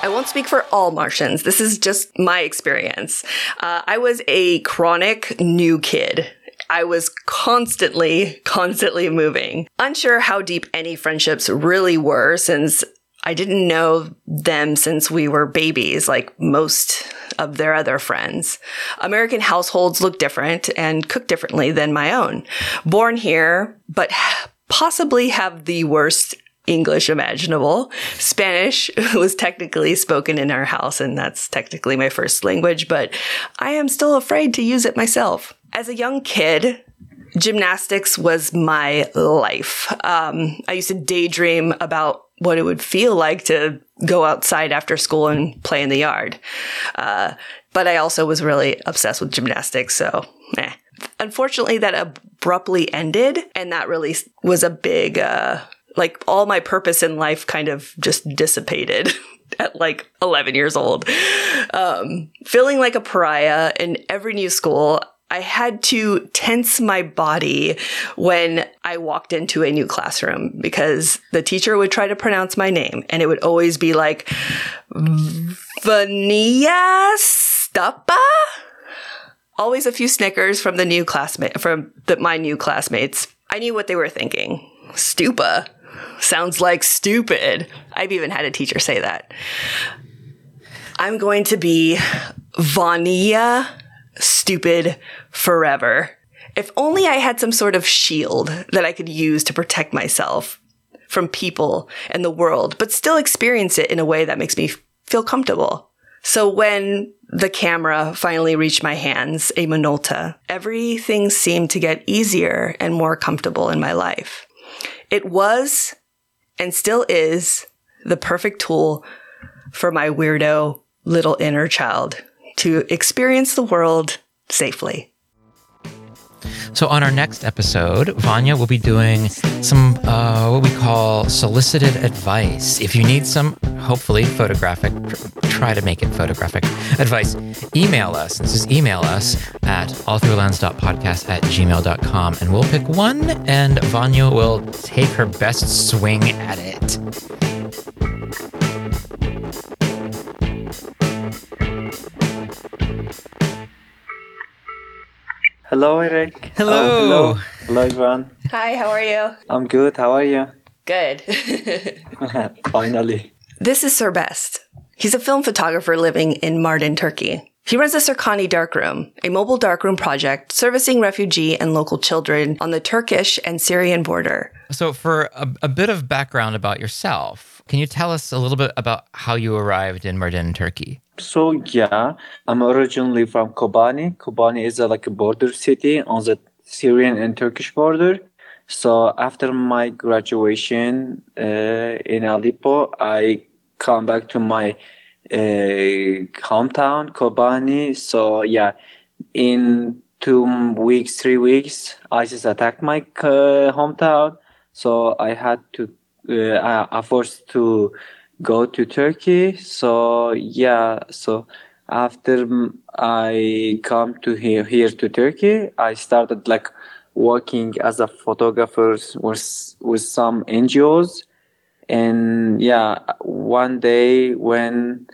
I won't speak for all Martians. This is just my experience. Uh, I was a chronic new kid. I was constantly, constantly moving. Unsure how deep any friendships really were since I didn't know them since we were babies, like most of their other friends. American households look different and cook differently than my own. Born here, but possibly have the worst English imaginable. Spanish was technically spoken in our house, and that's technically my first language, but I am still afraid to use it myself. As a young kid, gymnastics was my life. Um, I used to daydream about what it would feel like to go outside after school and play in the yard. Uh, but I also was really obsessed with gymnastics, so eh. Unfortunately, that abruptly ended, and that really was a big, uh, like all my purpose in life kind of just dissipated at like 11 years old. Um, feeling like a pariah in every new school, I had to tense my body when I walked into a new classroom because the teacher would try to pronounce my name and it would always be like Vania Stuppa. Always a few snickers from the new classmate from the, my new classmates. I knew what they were thinking. Stupa sounds like stupid. I've even had a teacher say that. I'm going to be Vania stupid forever. If only I had some sort of shield that I could use to protect myself from people and the world, but still experience it in a way that makes me feel comfortable. So when the camera finally reached my hands, a Minolta, everything seemed to get easier and more comfortable in my life. It was and still is the perfect tool for my weirdo little inner child to experience the world safely. So, on our next episode, Vanya will be doing some uh, what we call solicited advice. If you need some, hopefully, photographic, try to make it photographic advice, email us. This is email us at allthroughlens.podcast at gmail.com and we'll pick one and Vanya will take her best swing at it. Hello, Eric. Hello. Oh, hello. Hello, everyone. Hi, how are you? I'm good. How are you? Good. Finally. This is Serbest. He's a film photographer living in Mardin, Turkey. He runs the Sirkhane Darkroom, a mobile darkroom project servicing refugee and local children on the Turkish and Syrian border. So, for a, a bit of background about yourself, can you tell us a little bit about how you arrived in Mardin, Turkey? So yeah, I'm originally from Kobani. Kobani is a, like a border city on the Syrian and Turkish border. So after my graduation uh, in Aleppo, I come back to my uh, hometown, Kobani. So yeah, in two weeks, three weeks, ISIS attacked my uh, hometown. So I had to, uh, I, I forced to go to Turkey. So yeah, so after I come to here here to Turkey, I started like working as a photographer with with some NGOs, and yeah, one day when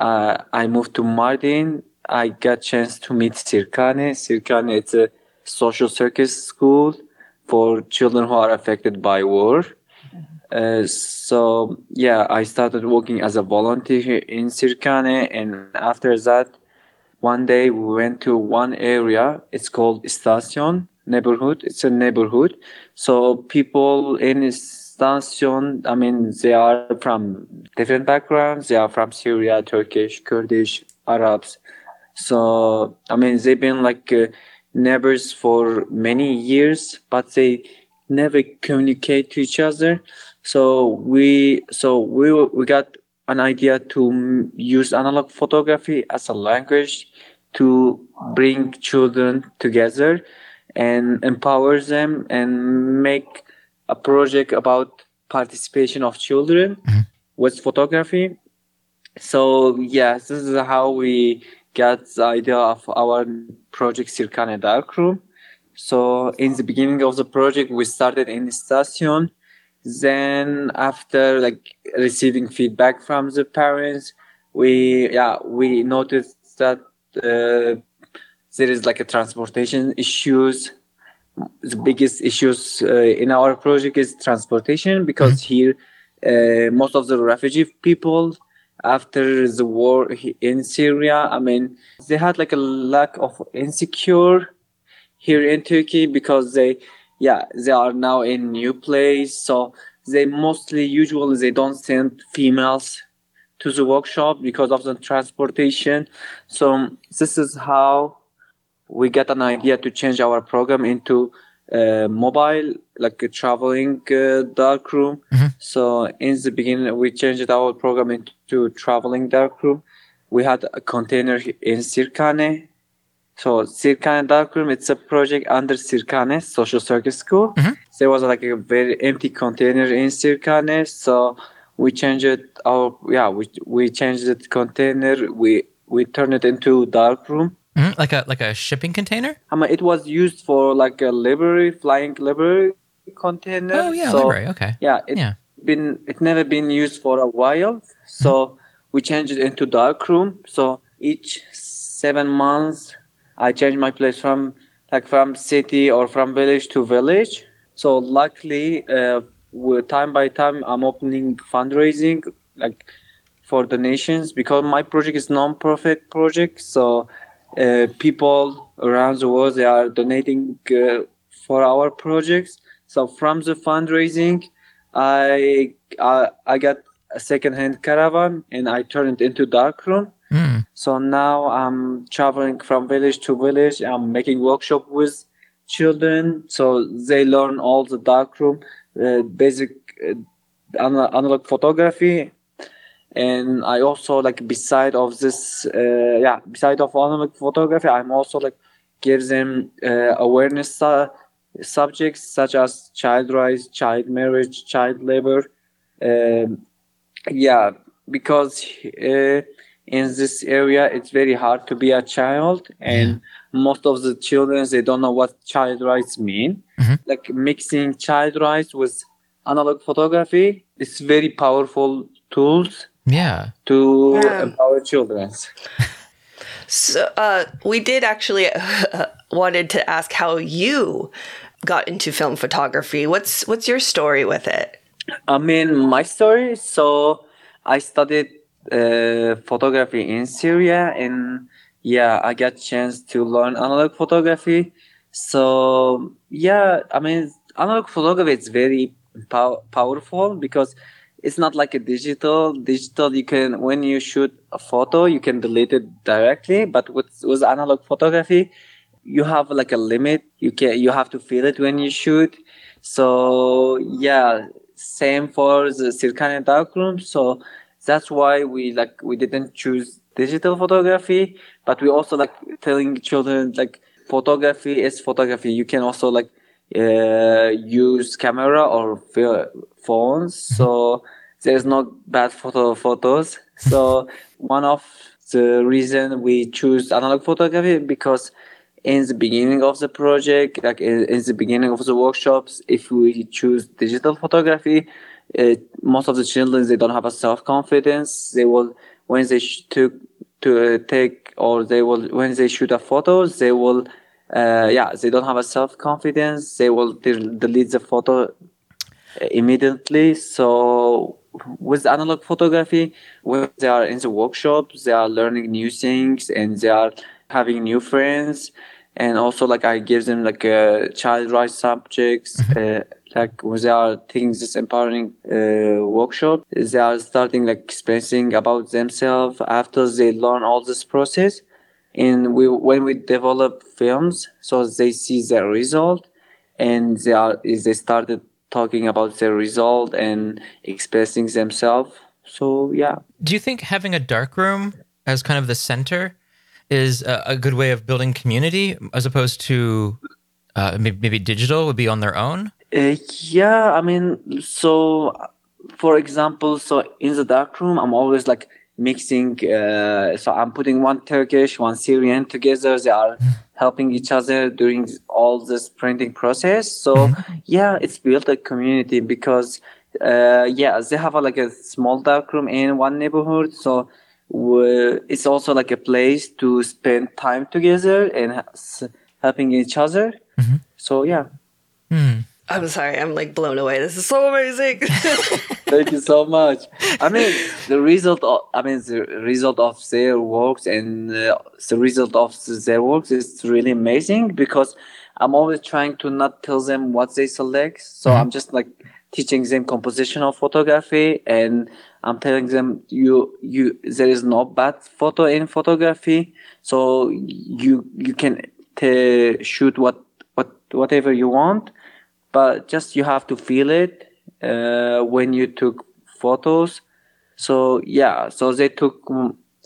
uh, I moved to Mardin, I got chance to meet Sirkhane. Sirkhane it's a social circus school for children who are affected by war. Uh, so yeah, I started working as a volunteer in Sirkhane, and after that, one day we went to one area. It's called Station neighborhood. It's a neighborhood. So people in Station, I mean, they are from different backgrounds. They are from Syria, Turkish, Kurdish, Arabs. So I mean, they've been like uh, neighbors for many years, but they never communicate to each other so we so we we got an idea to use analog photography as a language to bring children together and empower them and make a project about participation of children mm-hmm. with photography so yes this is how we got the idea of our project Sirkhane Darkroom. So in the beginning of the project, we started in the station. Then after like receiving feedback from the parents, we yeah we noticed that uh, there is like a transportation issues. The biggest issues uh, in our project is transportation because here uh, most of the refugee people after the war in Syria, I mean, they had like a lack of insecure here in Turkey because they, yeah, they are now in new place. So they mostly, usually, they don't send females to the workshop because of the transportation. So this is how we get an idea to change our program into uh, mobile, like a traveling uh, darkroom. So in the beginning, we changed our program into traveling dark room We had a container in Sirkhane. So Sirkhane Darkroom, it's a project under Sirkhane Social Circus School. There was like a very empty container in Sirkhane. So we changed it our yeah, we we changed the container. We we turned it into darkroom. Mhm, Like a like a shipping container? I mean, it was used for like a library, flying library container. Oh, yeah, So, library, okay. Yeah, it Yeah. been it never been used for a while. So we changed it into dark room. So each seven months, I change my place from like from city or from village to village. So luckily, uh, time by time, I'm opening fundraising like for donations because my project is non-profit project. So uh, people around the world they are donating uh, for our projects. So from the fundraising, I I, I got a second-hand caravan and I turned it into darkroom. Mm. So now I'm traveling from village to village. I'm making workshop with children, so they learn all the darkroom, uh, basic uh, analog photography, and I also like beside of this, uh, yeah, beside of analog photography, I'm also like give them uh, awareness su- subjects such as child rights, child marriage, child labor. Um, yeah, because uh, in this area it's very hard to be a child, and most of the children they don't know what child rights mean. Like mixing child rights with analog photography, it's very powerful tools Yeah. to Yeah. empower children. So uh, we did actually wanted to ask how you got into film photography. What's what's your story with it? I mean, my story. So I studied uh, photography in Syria, and yeah, I got chance to learn analog photography. So yeah, I mean, analog photography is very pow- powerful because it's not like a digital. Digital, you can when you shoot a photo, you can delete it directly. But with with analog photography, you have like a limit. You can you have to feel it when you shoot. So yeah, same for the Sirkhane darkroom. So that's why we like we didn't choose digital photography, but we also like telling children like photography is photography. You can also like uh, use camera or phones. So there's no bad photo photos. So one of the reason we choose analog photography because in the beginning of the project, like in, in the beginning of the workshops, if we choose digital photography, uh, most of the children they don't have a self confidence. They will when they sh- took to uh, take or they will when they shoot a photo, they will uh, yeah they don't have a self confidence. They will de- delete the photo immediately. So with analog photography, when they are in the workshops, they are learning new things and they are having new friends. And also, like I give them like uh, child rights subjects. Uh, like when they are taking this empowering uh, workshop, they are starting like expressing about themselves after they learn all this process. And we when we develop films, so they see the result, and they are they started talking about their result and expressing themselves. So yeah. Do you think having a dark room as kind of the center is a, a good way of building community as opposed to uh, maybe, maybe digital would be on their own? Uh, yeah, I mean, so for example, so in the dark room, I'm always like mixing. Uh, so I'm putting one Turkish, one Syrian together. They are helping each other during all this printing process. So yeah, it's built a community because uh, yeah, they have a, like a small dark room in one neighborhood. So it's also like a place to spend time together and helping each other. So yeah. I'm sorry, I'm like blown away. This is so amazing. Thank you so much. I mean, the result. Of, I mean, the result of their works and uh, the result of their works is really amazing because I'm always trying to not tell them what they select. So I'm just like teaching them compositional photography, and I'm telling them you you there is no bad photo in photography. So you you can t- shoot what what whatever you want but just you have to feel it uh, when you took photos. So yeah, so they took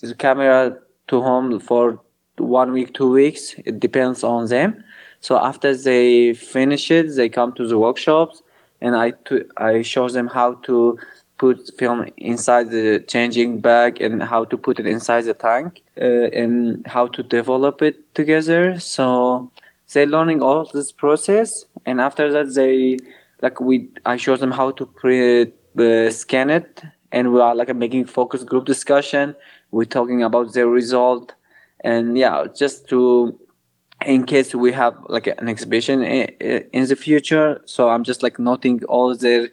the camera to home for one week, two weeks. It depends on them. So after they finish it, they come to the workshops, and I to, I show them how to put film inside the changing bag and how to put it inside the tank uh, and how to develop it together. So they learning all this process and after that they like we i show them how to pre uh, scan it and we are like making focus group discussion. We're talking about their result. And yeah just to in case we have like an exhibition in, in the future so i'm just like noting all their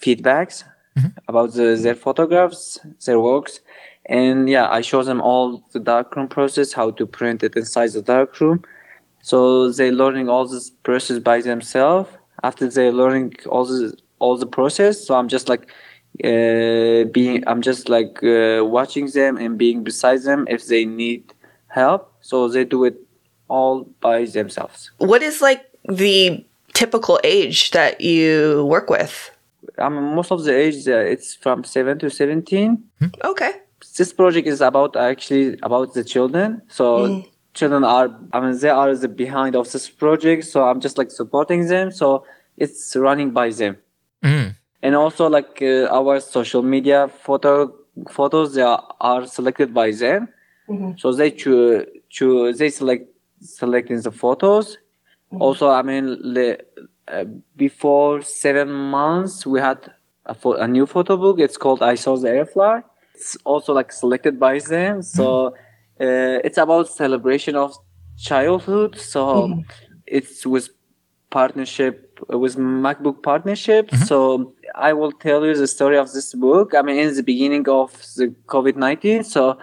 feedbacks mm-hmm. about the, their photographs their works. And yeah i show them all the darkroom process how to print it inside the darkroom so they learning all this process by themselves. After they learning all the all the process, so I'm just like uh, being I'm just like uh, watching them and being beside them if they need help. So they do it all by themselves. what is like the typical age that you work with? I mean, most of the age uh, it's from seven to seventeen. Okay. This project is about actually about the children. So children are I mean they are the behind of this project. So I'm just like supporting them. So it's running by them. And also like uh, our social media photo photos they are, are selected by them. So they choose choose they select selecting the photos. Also, I mean, le, uh, before seven months, we had a, pho- a new photo book. It's called "I Saw the Airfly." It's also like selected by them. So uh, it's about celebration of childhood. So mm-hmm. it was partnership uh, it was MacBook partnership. Mm-hmm. So I will tell you the story of this book. I mean, in the beginning of the COVID nineteen. So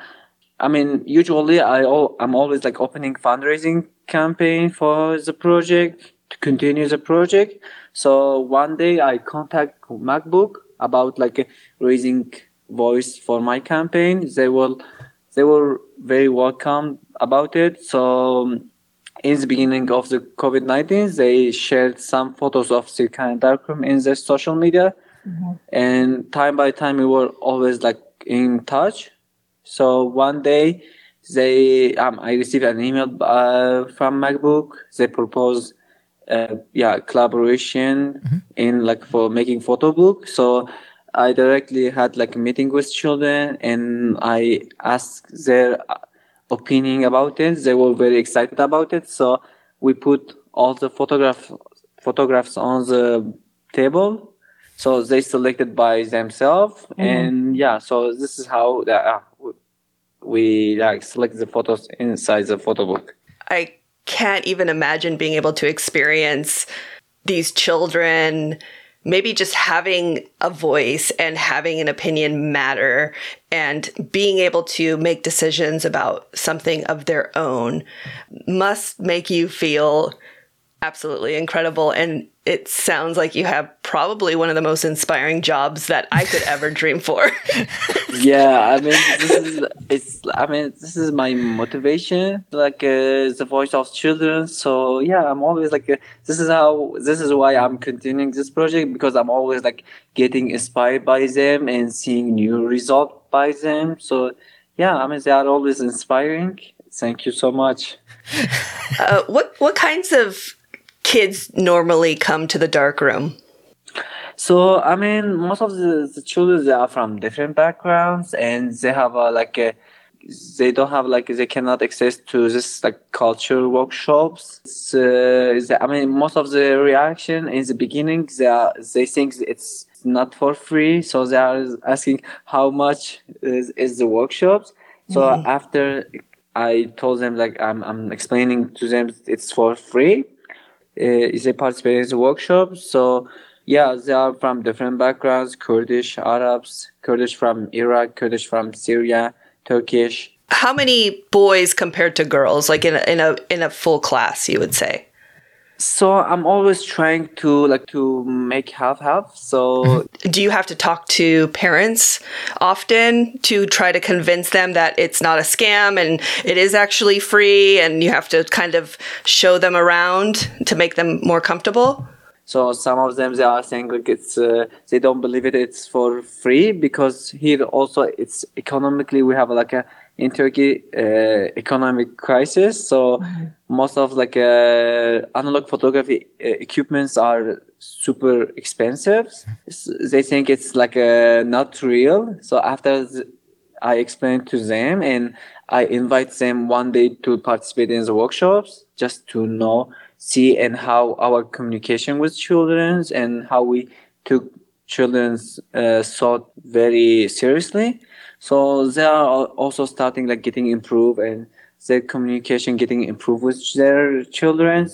I mean, usually I al- I'm always like opening fundraising campaign for the project to continue the project. So one day I contact MacBook about like raising voice for my campaign. They will they were very welcome about it. So um, in the beginning of the COVID nineteen, they shared some photos of the kind of darkroom in their social media, and time by time we were always like in touch. So one day, they um, I received an email uh, from MacBook. They proposed uh, yeah collaboration in like for making photo book. So I directly had like a meeting with children and I asked their uh, opinion about it. They were very excited about it. So we put all the photograph photographs on the table. So they selected by themselves, Mhm. and yeah. So this is how the, uh, we like select the photos inside the photo book. I can't even imagine being able to experience these children maybe just having a voice and having an opinion matter and being able to make decisions about something of their own must make you feel absolutely incredible and it sounds like you have probably one of the most inspiring jobs that I could ever dream for. yeah i mean this is it's i mean this is my motivation like uh, the voice of children. So yeah i'm always like uh, this is how this is why i'm continuing this project because i'm always like getting inspired by them and seeing new result by them. So yeah i mean they are always inspiring. Thank you so much. Uh, what what kinds of kids normally come to the dark room? So I mean, most of the, the children they are from different backgrounds, and they have a, like a, they don't have like they cannot access to this like culture workshops. It's, uh, I mean, most of the reaction in the beginning they are, they think it's not for free, so they are asking how much is, is the workshops. So Mhm. after I told them like I'm I'm explaining to them it's for free uh, they participate workshop. So yeah, they are from different backgrounds: Kurdish, Arabs, Kurdish from Iraq, Kurdish from Syria, Turkish. How many boys compared to girls like in a, in a in a full class you would say? So I'm always trying to like to make half half. So Do you have to talk to parents often to try to convince them that it's not a scam and it is actually free and you have to kind of show them around to make them more comfortable? So some of them they are saying like it's uh, they don't believe it it's for free because here also it's economically we have like a in Turkey uh, economic crisis. So most of like uh, analog photography uh, equipments are super expensive. S- They think it's like uh, not real. So after th- I explained to them and I invite them one day to participate in the workshops just to know, see, and how our communication with children and how we took children's uh, thought very seriously. So they are also starting like getting improved and their communication getting improved with their children.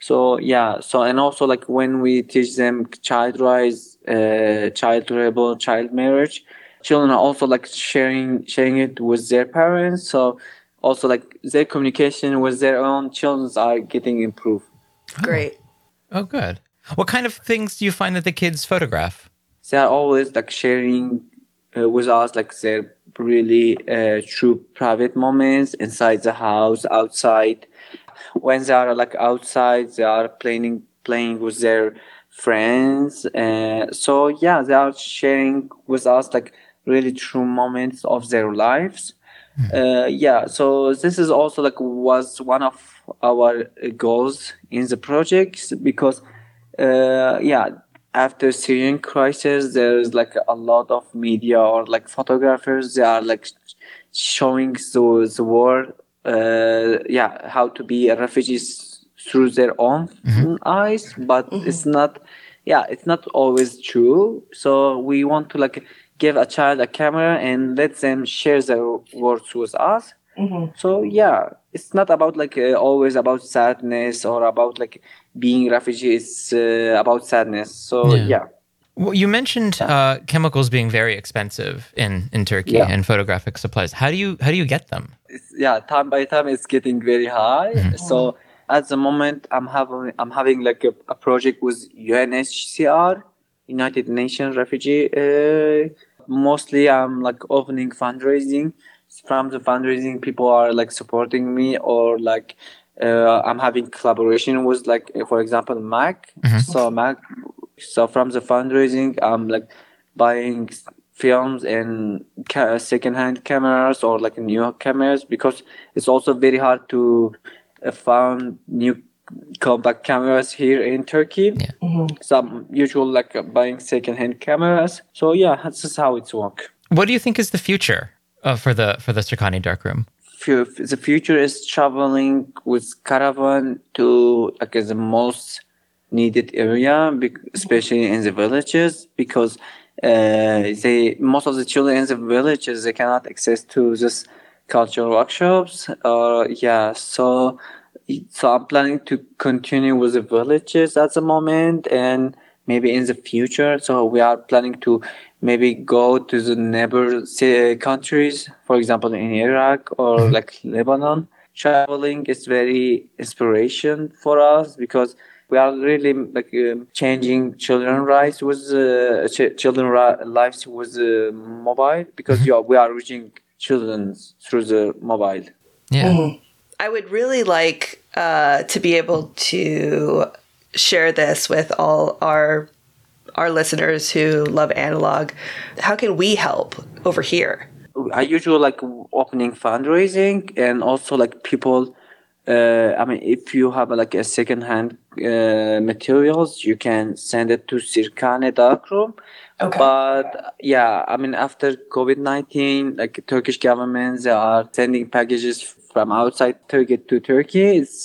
So yeah, so and also like when we teach them child rights, uh, child rebel, child marriage, children are also like sharing sharing it with their parents. So also like their communication with their own children are getting improved. Great. Oh, good. What kind of things do you find that the kids photograph? They are always like sharing with us like their really uh, true private moments inside the house, outside. When they are like outside, they are playing playing with their friends. Uh, so yeah, they are sharing with us like really true moments of their lives. Uh, yeah, so this is also like was one of our uh, goals in the project because uh, yeah, after Syrian crisis, there's like a lot of media or like photographers. They are like showing the the world, uh, yeah, how to be a refugees through their own eyes, but it's not, yeah, it's not always true. So we want to like give a child a camera and let them share their words with us. So yeah, it's not about like uh, always about sadness or about like being refugee. It's uh, about sadness. So Yeah. yeah. Well, you mentioned uh, chemicals being very expensive in, in Turkey Yeah. and photographic supplies. How do you how do you get them? it's, yeah time by time it's getting very high so at the moment i'm having i'm having like a, a project with unhcr united nations refugee uh, mostly i'm like opening fundraising from the fundraising people are like supporting me or like uh, i'm having collaboration with like for example mac so mac so from the fundraising i'm like buying films and ca- second-hand cameras or like new cameras because it's also very hard to uh, find new compact cameras here in Turkey. So I'm usually like uh, buying second-hand cameras. So yeah, that's just how it's work. What do you think is the future uh, for the for the Sirkhane darkroom? Fu- The future is traveling with caravan to like the most needed area, especially in the villages, because uh, they most of the children in the villages they cannot access to this cultural workshops. Uh, yeah, so so I'm planning to continue with the villages at the moment and maybe in the future. So we are planning to maybe go to the neighbor countries, for example, in Iraq or like Lebanon. Traveling is very inspiration for us because we are really like um changing children rights with uh, ch- children ri- lives with uh, mobile because yeah, we are reaching children through the mobile. Yeah. I would really like uh, to be able to share this with all our our listeners who love analog. How can we help over here? I usually like opening fundraising and also like people. Uh, I mean, if you have like a second-hand uh, materials, you can send it to Sirkhane Darkroom. Okay. But yeah, I mean, after COVID nineteen, like Turkish governments are sending packages from outside Turkey to Turkey. It's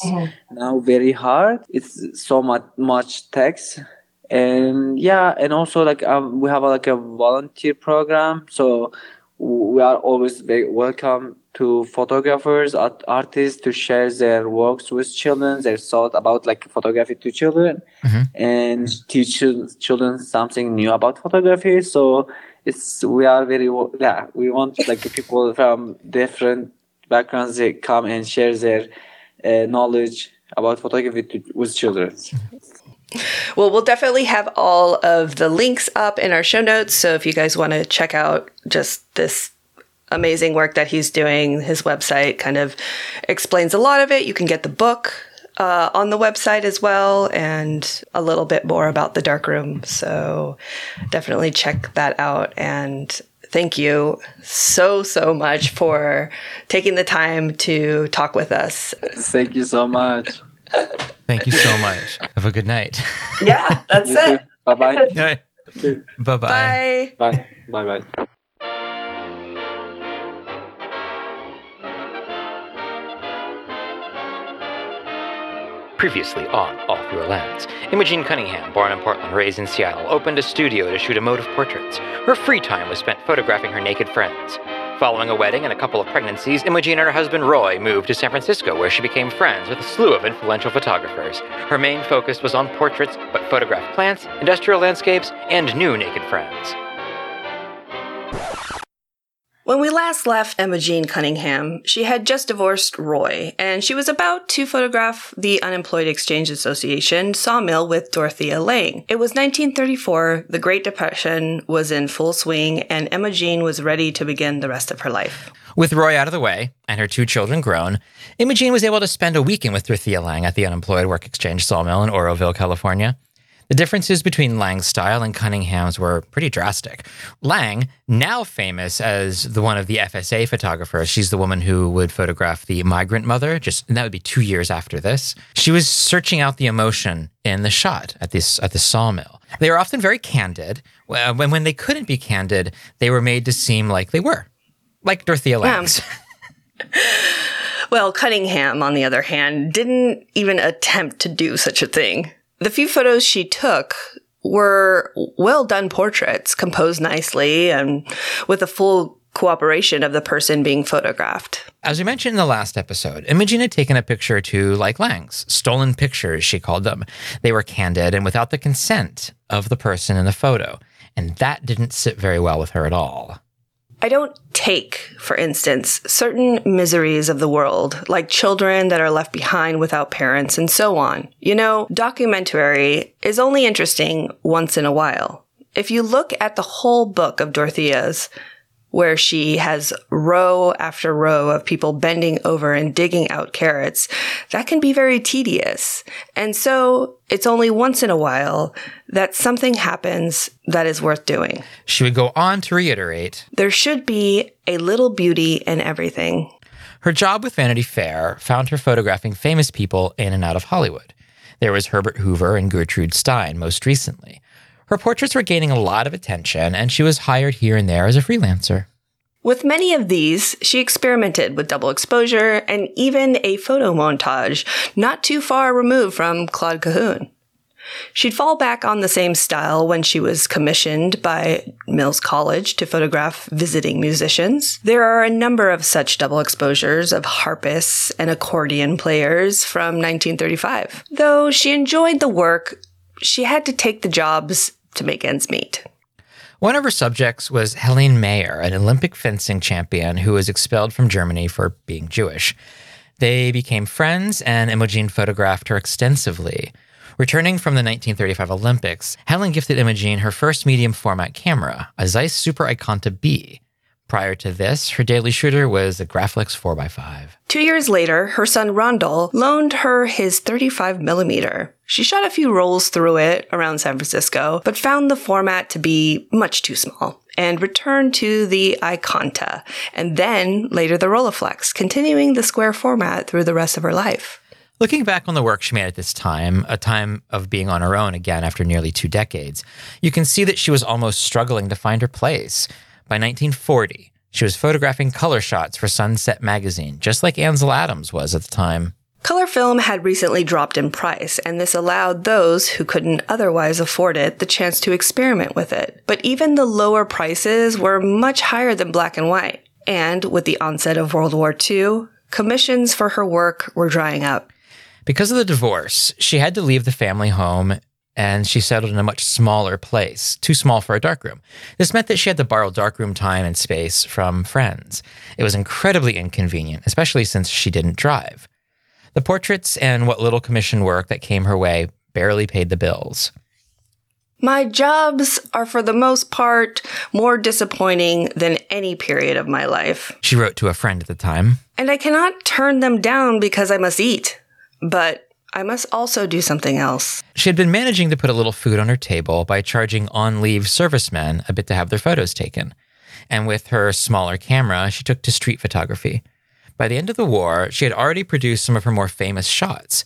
now very hard. It's so much much tax. And yeah and also like um, we have like a volunteer program. So we are always very welcome to photographers art- artists to share their works with children their thought about like photography to children and teach children something new about photography. So it's we are very yeah we want like people from different backgrounds they come and share their uh, knowledge about photography to, with children Well, we'll definitely have all of the links up in our show notes. So if you guys want to check out just this amazing work that he's doing, his website kind of explains a lot of it. You can get the book uh, on the website as well and a little bit more about the darkroom. So definitely check that out. And thank you so, so much for taking the time to talk with us. Thank you so much. Thank you so much. Have a good night. Yeah, that's it. Bye bye. Bye bye. Bye. Bye. Bye bye. Previously on All Through Lands, Imogen Cunningham, born in Portland, raised in Seattle, opened a studio to shoot emotive portraits. Her free time was spent photographing her naked friends. Following a wedding and a couple of pregnancies, Imogen and her husband Roy moved to San Francisco, where she became friends with a slew of influential photographers. Her main focus was on portraits, but photographed plants, industrial landscapes, and new naked friends. When we last left Emma Jean Cunningham, she had just divorced Roy, and she was about to photograph the Unemployed Exchange Association sawmill with Dorothea Lange. It was 1934, the Great Depression was in full swing, and Emma Jean was ready to begin the rest of her life. With Roy out of the way and her two children grown, Imogen was able to spend a weekend with Dorothea Lange at the Unemployed Work Exchange sawmill in Oroville, California. The differences between Lange's style and Cunningham's were pretty drastic. Lange, now famous as the one of the FSA photographers, she's the woman who would photograph the migrant mother, just and that would be two years after this. She was searching out the emotion in the shot at this at the sawmill. They were often very candid. When when they couldn't be candid, they were made to seem like they were, like Dorothea Lange's. Well, Cunningham, on the other hand, didn't even attempt to do such a thing. The few photos she took were well done portraits, composed nicely and with a full cooperation of the person being photographed. As we mentioned in the last episode, Imogen had taken a picture or two like Lange's, stolen pictures, she called them. They were candid and without the consent of the person in the photo, and that didn't sit very well with her at all. I don't take, for instance, certain miseries of the world, like children that are left behind without parents and so on. You know, documentary is only interesting once in a while. If you look at the whole book of Dorothea's, where she has row after row of people bending over and digging out carrots, that can be very tedious. And so it's only once in a while that something happens that is worth doing. She would go on to reiterate There should be a little beauty in everything. Her job with Vanity Fair found her photographing famous people in and out of Hollywood. There was Herbert Hoover and Gertrude Stein most recently. Her portraits were gaining a lot of attention, and she was hired here and there as a freelancer. With many of these, she experimented with double exposure and even a photo montage not too far removed from Claude Cahun. She'd fall back on the same style when she was commissioned by Mills College to photograph visiting musicians. There are a number of such double exposures of harpists and accordion players from 1935. Though she enjoyed the work, she had to take the jobs to make ends meet. One of her subjects was Helene Mayer, an Olympic fencing champion who was expelled from Germany for being Jewish. They became friends, and Imogen photographed her extensively. Returning from the 1935 Olympics, Helen gifted Imogen her first medium format camera, a Zeiss Super Ikonta B. Prior to this, her daily shooter was a Graflex 4x5. Two years later, her son Rondal loaned her his 35 millimeter. She shot a few rolls through it around San Francisco, but found the format to be much too small and returned to the Ikonta and then later the Rolleiflex, continuing the square format through the rest of her life. Looking back on the work she made at this time, a time of being on her own again after nearly two decades, you can see that she was almost struggling to find her place. By 1940, she was photographing color shots for Sunset magazine, just like Ansel Adams was at the time. Color film had recently dropped in price, and this allowed those who couldn't otherwise afford it the chance to experiment with it. But even the lower prices were much higher than black and white. And with the onset of World War II, commissions for her work were drying up. Because of the divorce, she had to leave the family home and she settled in a much smaller place, too small for a darkroom. This meant that she had to borrow darkroom time and space from friends. It was incredibly inconvenient, especially since she didn't drive. The portraits and what little commission work that came her way barely paid the bills. My jobs are for the most part more disappointing than any period of my life. She wrote to a friend at the time. And I cannot turn them down because I must eat. But I must also do something else. She had been managing to put a little food on her table by charging on leave servicemen a bit to have their photos taken. And with her smaller camera, she took to street photography. By the end of the war, she had already produced some of her more famous shots.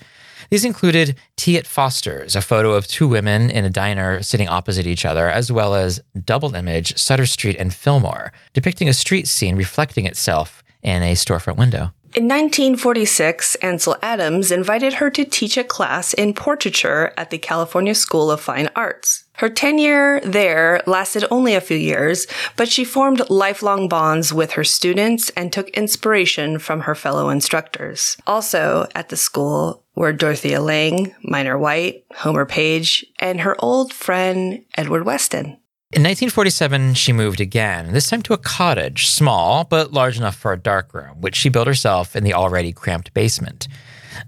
These included Tea at Foster's, a photo of two women in a diner sitting opposite each other, as well as double image Sutter Street and Fillmore, depicting a street scene reflecting itself in a storefront window. In 1946, Ansel Adams invited her to teach a class in portraiture at the California School of Fine Arts. Her tenure there lasted only a few years, but she formed lifelong bonds with her students and took inspiration from her fellow instructors. Also at the school were Dorothea Lange, Minor White, Homer Page, and her old friend Edward Weston. In 1947, she moved again, this time to a cottage, small but large enough for a darkroom, which she built herself in the already cramped basement.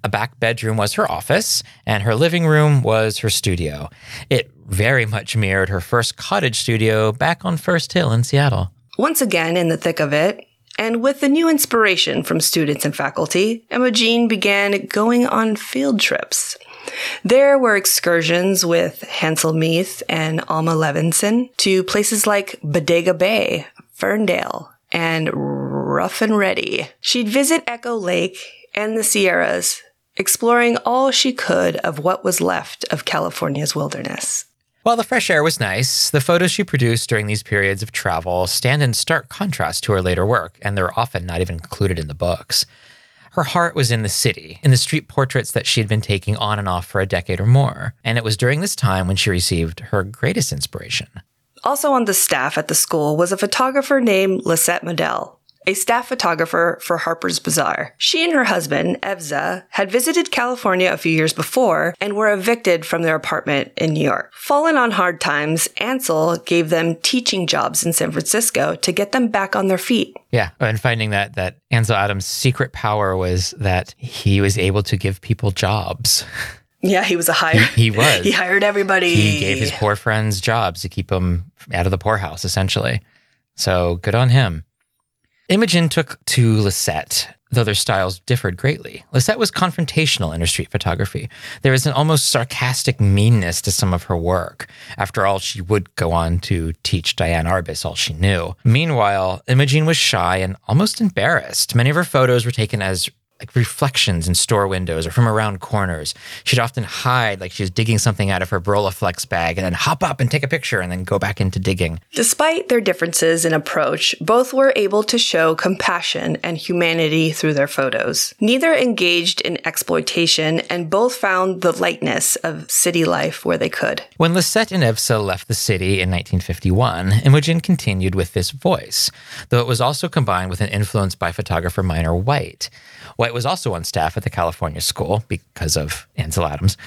A back bedroom was her office, and her living room was her studio. It very much mirrored her first cottage studio back on First Hill in Seattle. Once again, in the thick of it, and with the new inspiration from students and faculty, Imogen began going on field trips. There were excursions with Hansel Mieth and Alma Lavenson to places like Bodega Bay, Ferndale, and Rough and Ready. She'd visit Echo Lake and the Sierras, exploring all she could of what was left of California's wilderness. While the fresh air was nice, the photos she produced during these periods of travel stand in stark contrast to her later work, and they're often not even included in the books. Her heart was in the city, in the street portraits that she had been taking on and off for a decade or more, and it was during this time when she received her greatest inspiration. Also on the staff at the school was a photographer named Lisette Model, a staff photographer for Harper's Bazaar. She and her husband, Evsa, had visited California a few years before and were evicted from their apartment in New York. Fallen on hard times, Ansel gave them teaching jobs in San Francisco to get them back on their feet. Yeah, and finding that that Ansel Adams' secret power was that he was able to give people jobs. Yeah, he was a hire. He was. He hired everybody. He gave his poor friends jobs to keep them out of the poorhouse, essentially. So good on him. Imogen took to Lisette, though their styles differed greatly. Lisette was confrontational in her street photography. There was an almost sarcastic meanness to some of her work. After all, she would go on to teach Diane Arbus all she knew. Meanwhile, Imogen was shy and almost embarrassed. Many of her photos were taken as like reflections in store windows or from around corners. She'd often hide like she was digging something out of her Rolleiflex bag and then hop up and take a picture and then go back into digging. Despite their differences in approach, both were able to show compassion and humanity through their photos. Neither engaged in exploitation, and both found the lightness of city life where they could. When Lisette and Evsa left the city in 1951, Imogen continued with this voice, though it was also combined with an influence by photographer Minor White. White was also on staff at the California School because of Ansel Adams,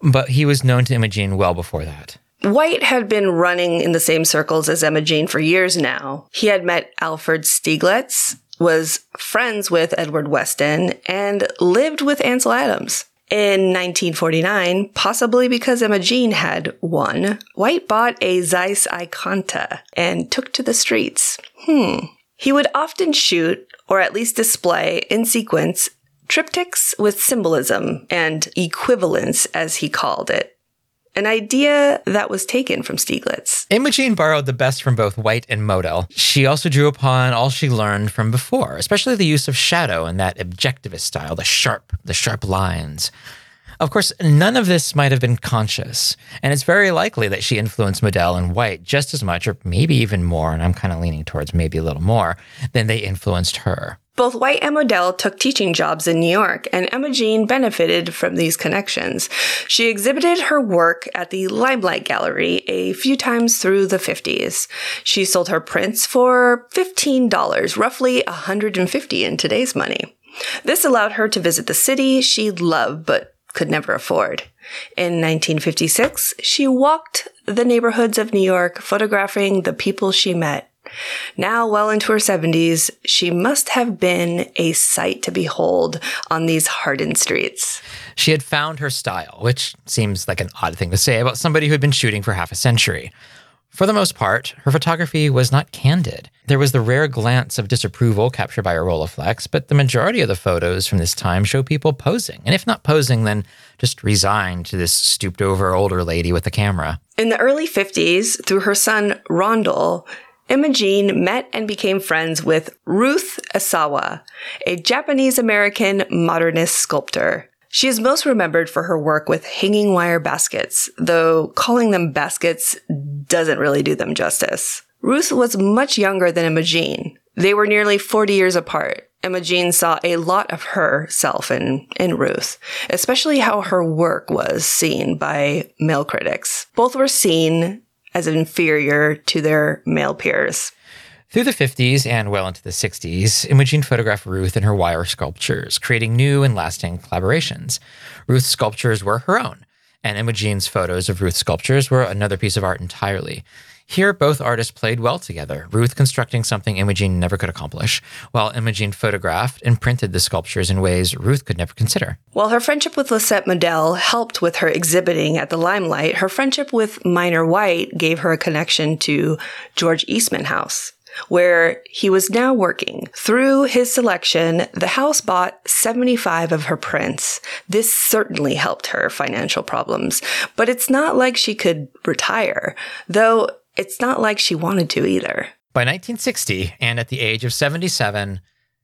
but he was known to Imogen well before that. White had been running in the same circles as Jean for years now. He had met Alfred Stieglitz, was friends with Edward Weston, and lived with Ansel Adams. In 1949, possibly because Jean had won, White bought a Zeiss Ikonta and took to the streets. Hmm. He would often shoot, or at least display in sequence, triptychs with symbolism and equivalence, as he called it. An idea that was taken from Stieglitz. Imogen borrowed the best from both White and Model. She also drew upon all she learned from before, especially the use of shadow and that objectivist style, the sharp, the sharp lines. Of course, none of this might have been conscious, and it's very likely that she influenced Model and White just as much, or maybe even more, and I'm kind of leaning towards maybe a little more, than they influenced her. Both White and Model took teaching jobs in New York, and Emma Jean benefited from these connections. She exhibited her work at the Limelight Gallery a few times through the 50s. She sold her prints for $15, roughly 150 in today's money. This allowed her to visit the city she loved but could never afford. In 1956, she walked the neighborhoods of New York, photographing the people she met. Now, well into her 70s, she must have been a sight to behold on these hardened streets. She had found her style, which seems like an odd thing to say about somebody who had been shooting for half a century. For the most part, her photography was not candid. There was the rare glance of disapproval captured by a Rolleiflex, but the majority of the photos from this time show people posing. And if not posing, then just resigned to this stooped over older lady with the camera. In the early 50s, through her son Rondal, Imogen met and became friends with Ruth Asawa, a Japanese American modernist sculptor. She is most remembered for her work with hanging wire baskets, though calling them baskets doesn't really do them justice. Ruth was much younger than Imogen. They were nearly 40 years apart. Imogen saw a lot of herself in, in Ruth, especially how her work was seen by male critics. Both were seen as inferior to their male peers. Through the 50s and well into the 60s, Imogen photographed Ruth in her wire sculptures, creating new and lasting collaborations. Ruth's sculptures were her own, and Imogen's photos of Ruth's sculptures were another piece of art entirely. Here, both artists played well together, Ruth constructing something Imogen never could accomplish, while Imogen photographed and printed the sculptures in ways Ruth could never consider. While her friendship with Lisette Model helped with her exhibiting at the Limelight, her friendship with Minor White gave her a connection to George Eastman House where he was now working. Through his selection, the house bought 75 of her prints. This certainly helped her financial problems, but it's not like she could retire, though it's not like she wanted to either. By 1960, and at the age of 77,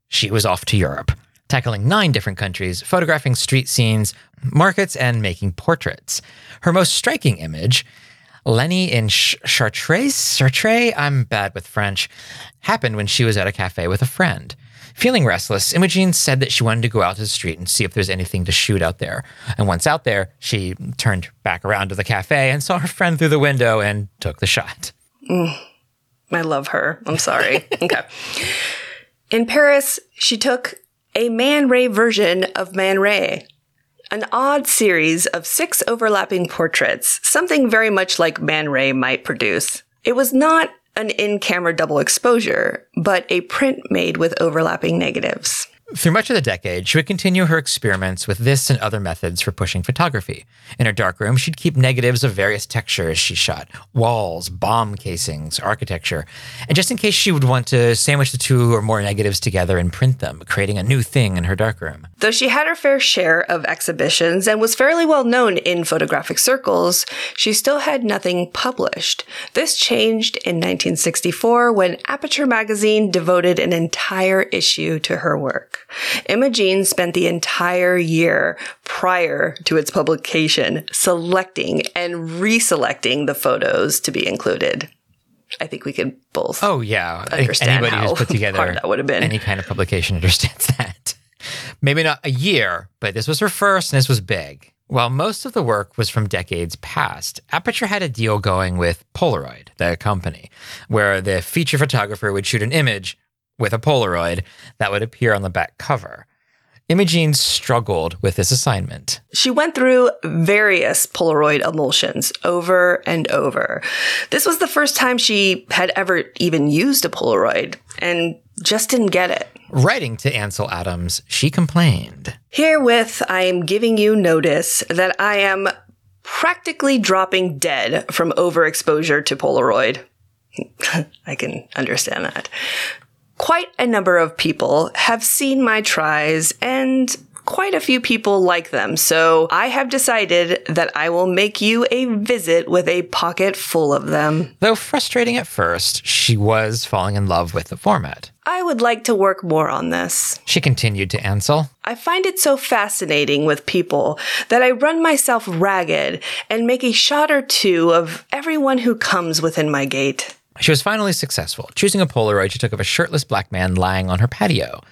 she was off to Europe, tackling nine different countries, photographing street scenes, markets, and making portraits. Her most striking image Lenny in Ch- Chartres, Chartres, I'm bad with French, happened when she was at a cafe with a friend. Feeling restless, Imogen said that she wanted to go out to the street and see if there's anything to shoot out there. And once out there, she turned back around to the cafe and saw her friend through the window and took the shot. Mm, I love her. I'm sorry. okay. In Paris, she took a Man Ray version of Man Ray, an odd series of six overlapping portraits, something very much like Man Ray might produce. It was not an in camera double exposure, but a print made with overlapping negatives. Through much of the decade, she would continue her experiments with this and other methods for pushing photography. In her darkroom, she'd keep negatives of various textures she shot walls, bomb casings, architecture. And just in case she would want to sandwich the two or more negatives together and print them, creating a new thing in her darkroom. Though she had her fair share of exhibitions and was fairly well known in photographic circles, she still had nothing published. This changed in 1964 when Aperture magazine devoted an entire issue to her work. Imogen spent the entire year prior to its publication selecting and reselecting the photos to be included. I think we could both. Oh yeah, understand anybody how who's put together that would have been. any kind of publication understands that. Maybe not a year, but this was her first, and this was big. While most of the work was from decades past, Aperture had a deal going with Polaroid, the company, where the feature photographer would shoot an image with a Polaroid that would appear on the back cover. Imogen struggled with this assignment. She went through various Polaroid emulsions over and over. This was the first time she had ever even used a Polaroid and just didn't get it. Writing to Ansel Adams, she complained. Herewith, I am giving you notice that I am practically dropping dead from overexposure to Polaroid. I can understand that. Quite a number of people have seen my tries and quite a few people like them, so I have decided that I will make you a visit with a pocket full of them. Though frustrating at first, she was falling in love with the format. I would like to work more on this. She continued to Ansel. I find it so fascinating with people that I run myself ragged and make a shot or two of everyone who comes within my gate. She was finally successful. Choosing a Polaroid, she took of a shirtless black man lying on her patio.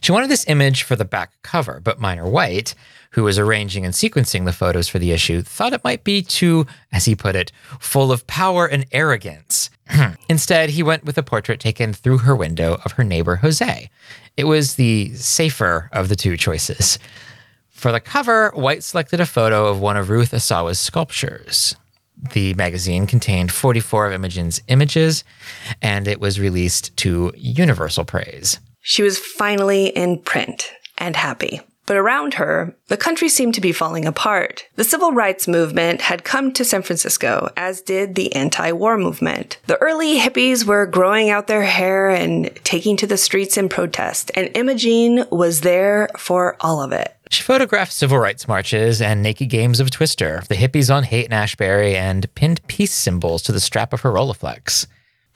She wanted this image for the back cover, but Minor White, who was arranging and sequencing the photos for the issue, thought it might be too, as he put it, full of power and arrogance. Instead, he went with a portrait taken through her window of her neighbor Jose. It was the safer of the two choices. For the cover, White selected a photo of one of Ruth Asawa's sculptures. The magazine contained 44 of Imogen's images, and it was released to universal praise. She was finally in print and happy. But around her, the country seemed to be falling apart. The civil rights movement had come to San Francisco, as did the anti-war movement. The early hippies were growing out their hair and taking to the streets in protest, and Imogen was there for all of it. She photographed civil rights marches and naked games of Twister, the hippies on Haight and Ashbury, and pinned peace symbols to the strap of her Rolleiflex.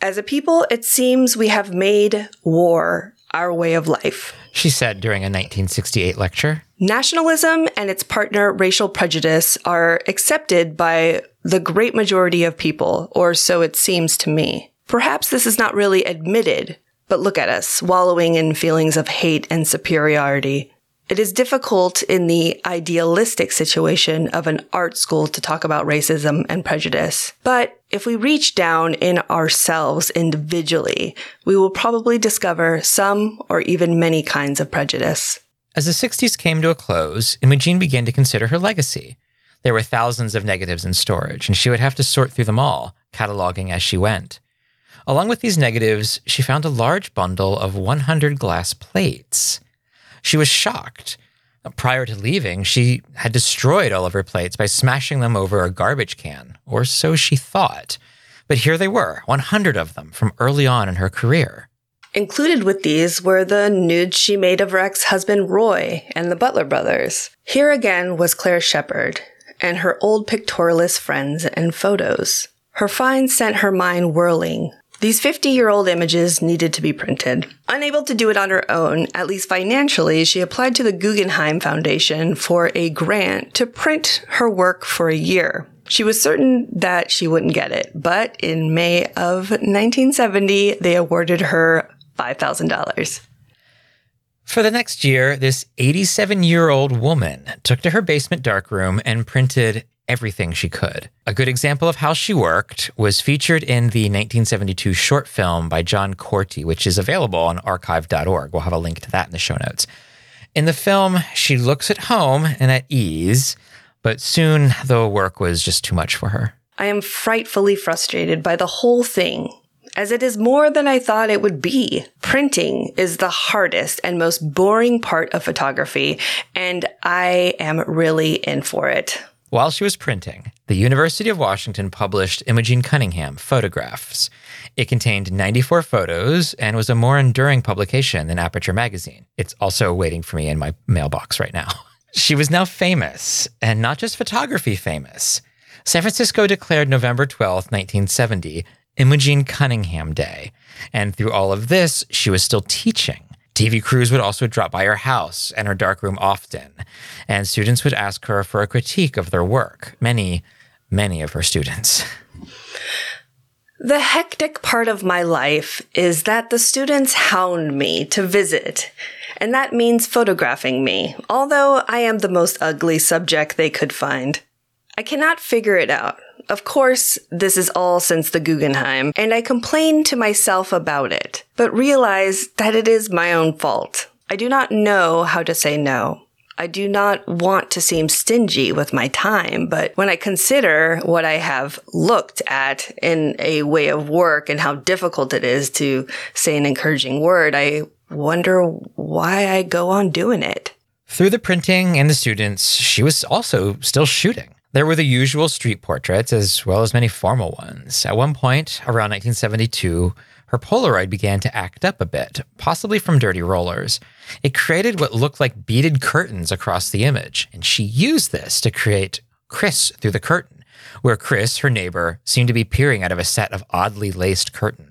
As a people, it seems we have made war our way of life. She said during a 1968 lecture. Nationalism and its partner racial prejudice are accepted by the great majority of people, or so it seems to me. Perhaps this is not really admitted, but look at us, wallowing in feelings of hate and superiority. It is difficult in the idealistic situation of an art school to talk about racism and prejudice. But if we reach down in ourselves individually, we will probably discover some or even many kinds of prejudice. As the 60s came to a close, Imogen began to consider her legacy. There were thousands of negatives in storage, and she would have to sort through them all, cataloging as she went. Along with these negatives, she found a large bundle of 100 glass plates. She was shocked. Prior to leaving, she had destroyed all of her plates by smashing them over a garbage can, or so she thought. But here they were, 100 of them from early on in her career. Included with these were the nudes she made of her ex-husband Roy and the Butler brothers. Here again was Claire Shepard and her old pictorialist friends and photos. Her finds sent her mind whirling. These 50 year old images needed to be printed. Unable to do it on her own, at least financially, she applied to the Guggenheim Foundation for a grant to print her work for a year. She was certain that she wouldn't get it, but in May of 1970, they awarded her $5,000. For the next year, this 87 year old woman took to her basement darkroom and printed everything she could. A good example of how she worked was featured in the 1972 short film by John Korty, which is available on archive.org. We'll have a link to that in the show notes. In the film, she looks at home and at ease, but soon the work was just too much for her. I am frightfully frustrated by the whole thing, as it is more than I thought it would be. Printing is the hardest and most boring part of photography, and I am really in for it. While she was printing, the University of Washington published Imogen Cunningham Photographs. It contained 94 photos and was a more enduring publication than Aperture Magazine. It's also waiting for me in my mailbox right now. She was now famous, and not just photography famous. San Francisco declared November 12th, 1970, Imogen Cunningham Day. And through all of this, she was still teaching. TV crews would also drop by her house and her darkroom often, and students would ask her for a critique of their work. Many, many of her students. The hectic part of my life is that the students hound me to visit, and that means photographing me, although I am the most ugly subject they could find. I cannot figure it out. Of course, this is all since the Guggenheim, and I complain to myself about it, but realize that it is my own fault. I do not know how to say no. I do not want to seem stingy with my time, but when I consider what I have looked at in a way of work and how difficult it is to say an encouraging word, I wonder why I go on doing it. Through the printing and the students, she was also still shooting. There were the usual street portraits as well as many formal ones. At one point, around 1972, her Polaroid began to act up a bit, possibly from dirty rollers. It created what looked like beaded curtains across the image, and she used this to create Chris through the curtain, where Chris, her neighbor, seemed to be peering out of a set of oddly laced curtains.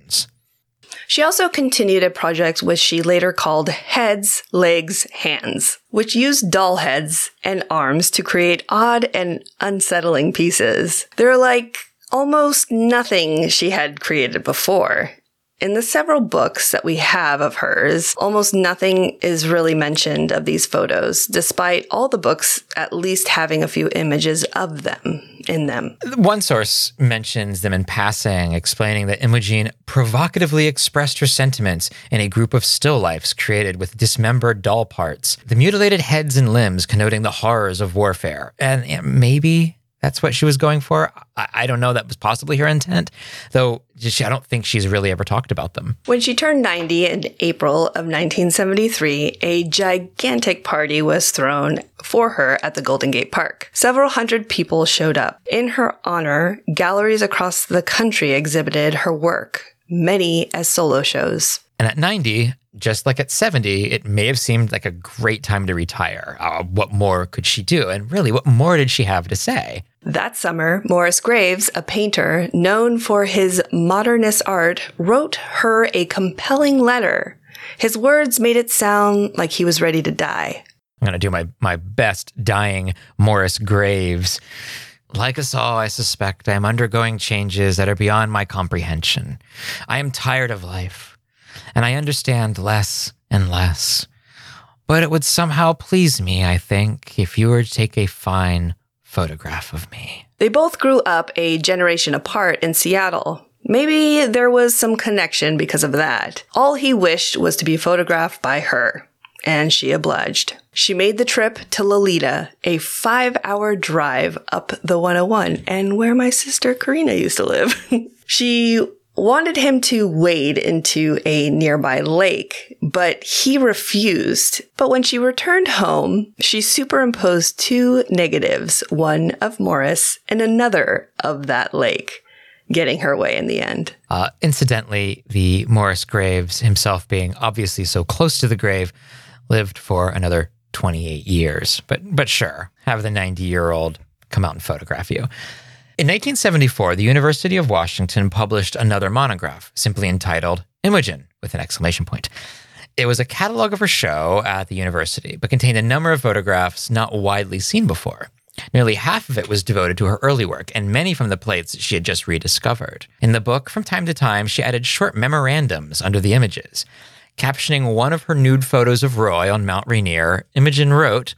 She also continued a project which she later called Heads, Legs, Hands, which used doll heads and arms to create odd and unsettling pieces. They're like almost nothing she had created before. In the several books that we have of hers, almost nothing is really mentioned of these photos, despite all the books at least having a few images of them in them. One source mentions them in passing, explaining that Imogen provocatively expressed her sentiments in a group of still lifes created with dismembered doll parts, the mutilated heads and limbs connoting the horrors of warfare. And maybe that's what she was going for. I, I, don't know. That was possibly her intent, though. Just, I don't think she's really ever talked about them. When she turned 90 in April of 1973, a gigantic party was thrown for her at the Golden Gate Park. Several hundred people showed up. In her honor, galleries across the country exhibited her work, many as solo shows. And at 90, just like at 70, it may have seemed like a great time to retire. Uh, what more could she do? And really, what more did she have to say? That summer, Morris Graves, a painter known for his modernist art, wrote her a compelling letter. His words made it sound like he was ready to die. I'm going to do my, my best dying Morris Graves. Like us all, I suspect I am undergoing changes that are beyond my comprehension. I am tired of life, and I understand less and less. But it would somehow please me, I think, if you were to take a fine photograph of me. They both grew up a generation apart in Seattle. Maybe there was some connection because of that. All he wished was to be photographed by her, and she obliged. She made the trip to Loleta, a five hour drive up the 101, and where my sister Karina used to live. she wanted him to wade into a nearby lake, but he refused. But when she returned home, she superimposed two negatives, one of Morris and another of that lake, getting her way in the end. Uh, incidentally, the Morris Graves, himself being obviously so close to the grave, lived for another 28 years. But, but sure, have the 90 year old come out and photograph you. In 1974, the University of Washington published another monograph, simply entitled Imogen, with an exclamation point. It was a catalog of her show at the university, but contained a number of photographs not widely seen before. Nearly half of it was devoted to her early work, and many from the plates she had just rediscovered. In the book, from time to time, she added short memorandums under the images. Captioning one of her nude photos of Roy on Mount Rainier, Imogen wrote,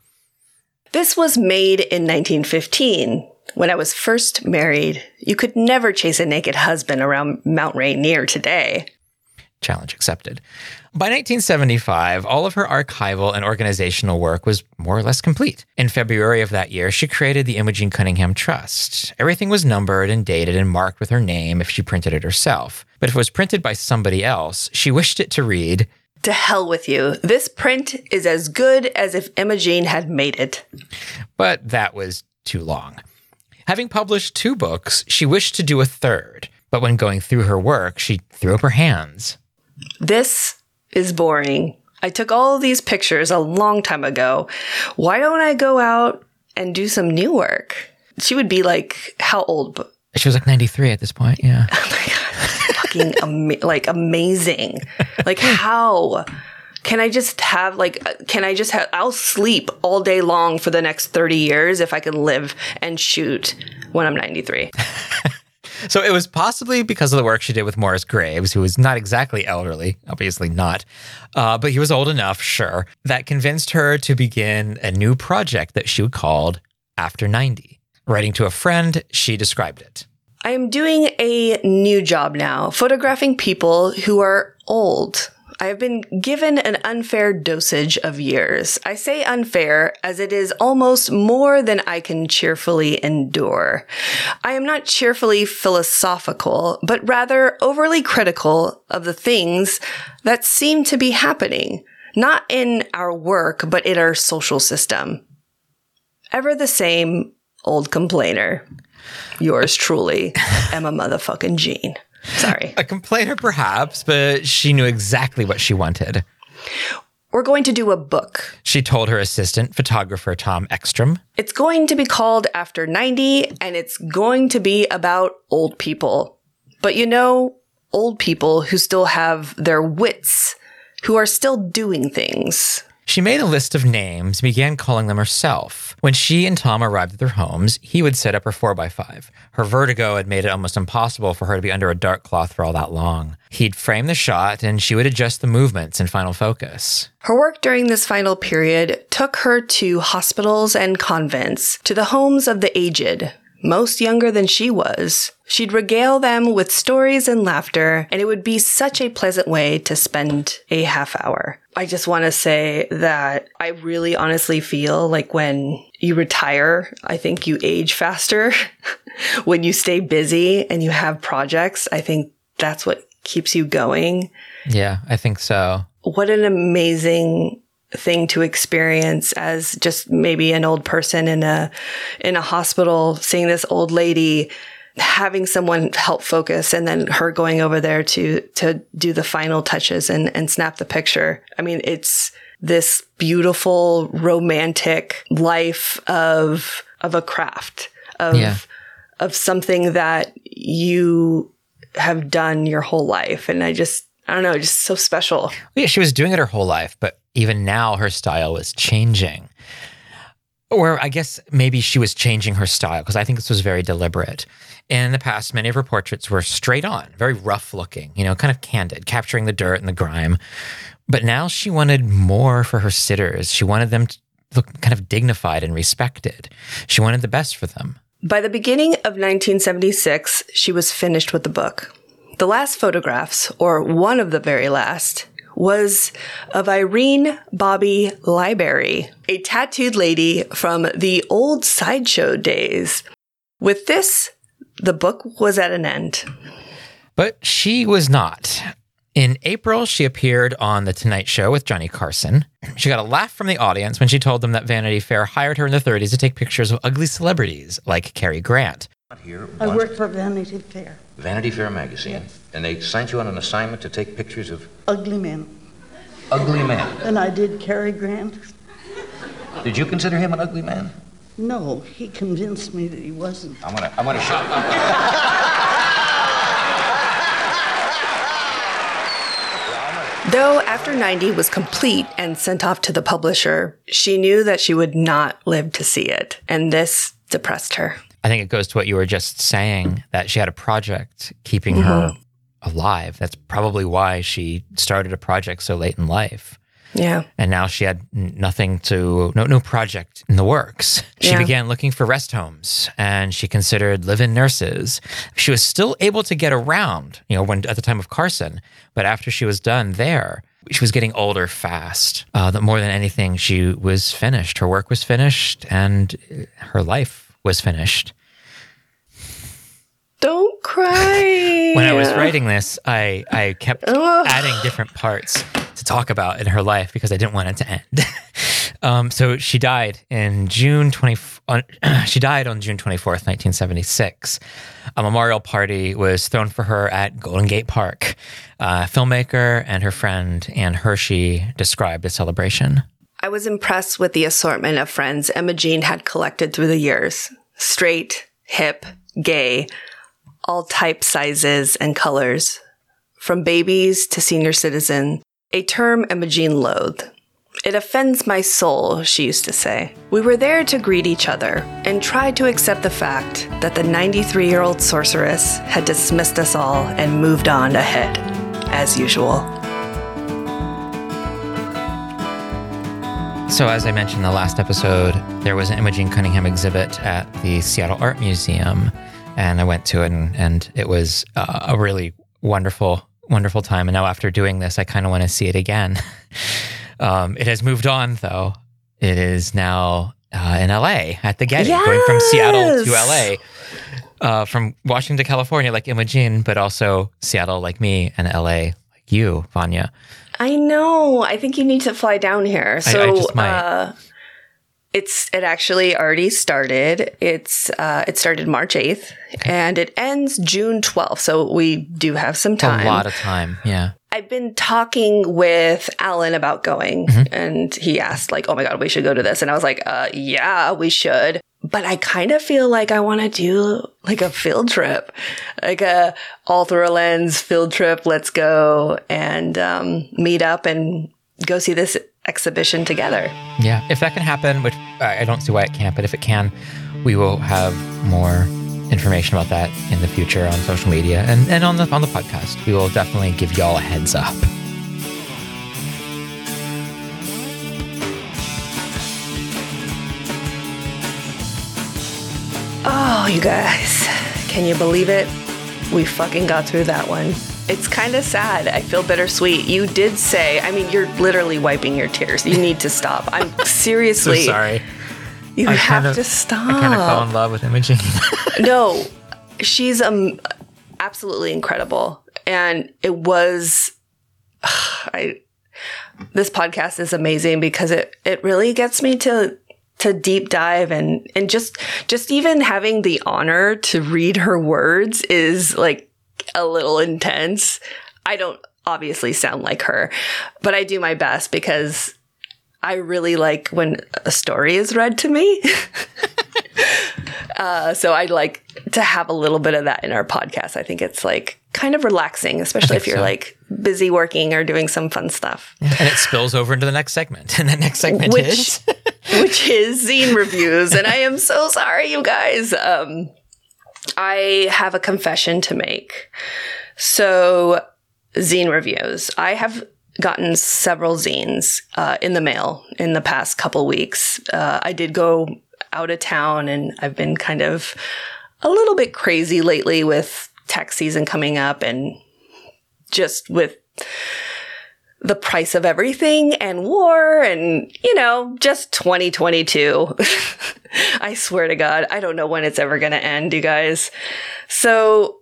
This was made in 1915. When I was first married, you could never chase a naked husband around Mount Rainier today. Challenge accepted. By 1975, all of her archival and organizational work was more or less complete. In February of that year, she created the Imogen Cunningham Trust. Everything was numbered and dated and marked with her name if she printed it herself. But if it was printed by somebody else, she wished it to read, To hell with you. This print is as good as if Imogen had made it. but that was too long. Having published two books, she wished to do a third. But when going through her work, she threw up her hands. This is boring. I took all these pictures a long time ago. Why don't I go out and do some new work? She would be like, how old? She was like 93 at this point, yeah. Oh my God. Fucking ama- like amazing. Like how? Can I just have like uh, can I just have I'll sleep all day long for the next 30 years if I can live and shoot when I'm 93. So it was possibly because of the work she did with Morris Graves, who was not exactly elderly, obviously not, uh, but he was old enough, sure, that convinced her to begin a new project that she called After 90. Writing to a friend, she described it. I am doing a new job now, photographing people who are old. I have been given an unfair dosage of years. I say unfair as it is almost more than I can cheerfully endure. I am not cheerfully philosophical, but rather overly critical of the things that seem to be happening, not in our work, but in our social system. Ever the same old complainer. Yours truly, Emma motherfucking Jean. Sorry. A complainer, perhaps, but she knew exactly what she wanted. We're going to do a book. She told her assistant photographer Tom Ekstrom. It's going to be called After 90, and it's going to be about old people. But you know, old people who still have their wits, who are still doing things. She made a list of names and began calling them herself. When she and Tom arrived at their homes, he would set up her 4x5. Her vertigo had made it almost impossible for her to be under a dark cloth for all that long. He'd frame the shot and she would adjust the movements in final focus. Her work during this final period took her to hospitals and convents, to the homes of the aged, most younger than she was. She'd regale them with stories and laughter, and it would be such a pleasant way to spend a half hour. I just want to say that I really honestly feel like when you retire, I think you age faster. when you stay busy and you have projects, I think that's what keeps you going Yeah, I think so. what an amazing thing to experience as just maybe an old person in a in a hospital seeing this old lady having someone help focus and then her going over there to to do the final touches and and snap the picture. I mean it's this beautiful romantic life of of a craft of Yeah. of something that you have done your whole life. And i just i don't know just so special. Yeah, she was doing it her whole life, but even now her style was changing. Or I guess maybe she was changing her style because I think this was very deliberate. In the past, many of her portraits were straight on, very rough looking, you know, kind of candid, capturing the dirt and the grime. But now she wanted more for her sitters. She wanted them to look kind of dignified and respected. She wanted the best for them. By the beginning of 1976, she was finished with the book. The last photographs, or one of the very last, was of Irene Bobby Libarry, a tattooed lady from the old sideshow days. With this, the book was at an end. But she was not. In April, she appeared on The Tonight Show with Johnny Carson. She got a laugh from the audience when she told them that Vanity Fair hired her in the 30s to take pictures of ugly celebrities like Cary Grant. Here, I once- work for Vanity Fair. Vanity Fair magazine, and they sent you on an assignment to take pictures of Ugly men. ugly men. And I did Cary Grant. Did you consider him an ugly man? No, he convinced me that he wasn't. I'm gonna, I'm gonna show. Though After 90 was complete and sent off to the publisher, she knew that she would not live to see it, and this depressed her. I think it goes to what you were just saying that she had a project keeping her alive. That's probably why she started a project so late in life. Yeah. And now she had nothing to, no, no project in the works. She Yeah. began looking for rest homes and she considered live in nurses. She was still able to get around, you know, when at the time of Carson, but after she was done there, she was getting older fast. Uh, that more than anything, she was finished. Her work was finished and uh, her life was finished. Don't cry. When I was writing this, I, I kept adding different parts to talk about in her life because I didn't want it to end. um, so she died in June 20, on, she died on June 24th, 1976. A memorial party was thrown for her at Golden Gate Park. Uh, filmmaker and her friend Ann Hershey described the celebration. I was impressed with the assortment of friends Emma Jean had collected through the years straight, hip, gay, all types, sizes, and colors. From babies to senior citizen, a term Emma Jean loathed. It offends my soul, she used to say. We were there to greet each other and try to accept the fact that the 93 year old sorceress had dismissed us all and moved on ahead, as usual. So, as I mentioned in the last episode, there was an Imogen Cunningham exhibit at the Seattle Art Museum, and I went to it, and, and it was uh, a really wonderful, wonderful time. And now, after doing this, I kind of want to see it again. um, it has moved on, though. It is now uh, in LA at the Getty, going from Seattle to LA. Uh, from Washington to California, like Imogene, but also Seattle, like me, and LA, like you, Vanya. I know. I think you need to fly down here. I So just might. uh it's it actually already started. It's uh it started March 8th and it ends June 12th. So we do have some time. A lot of time, yeah. I've been talking with Alan about going Mm-hmm. and he asked like, "Oh my god, we should go to this." And I was like, "Uh yeah, we should." But I kind of feel like I want to do like a field trip. Like a all through a lens field trip. Let's go and um meet up and go see this exhibition together. Yeah, if that can happen, which I don't see why it can't, but if it can, we will have more information about that in the future on social media and, and on the on the podcast. We will definitely give y'all a heads up. Oh, you guys, can you believe it? We fucking got through that one. It's kind of sad. I feel bittersweet. You did say, I mean, you're literally wiping your tears. You need to stop. I'm seriously. So sorry. You I have kind of- to stop. I kind of fell in love with Imogen. no, she's um absolutely incredible, and it was. I this podcast is amazing because it it really gets me to to deep dive and and just just even having the honor to read her words is like a little intense. I don't obviously sound like her, but I do my best because I really like when a story is read to me. Uh, so I like to have a little bit of that in our podcast. I think it's like kind of relaxing, especially if you're so. like busy working or doing some fun stuff. and it spills over into the next segment. And the next segment Which- is which is zine reviews. And I am so sorry, you guys. Um, I have a confession to make. So, zine reviews. I have gotten several zines uh, in the mail in the past couple weeks. Uh, I did go out of town and I've been kind of a little bit crazy lately with tax season coming up and just with the price of everything and war and, you know, just 2022. I swear to God, I don't know when it's ever going to end, you guys. So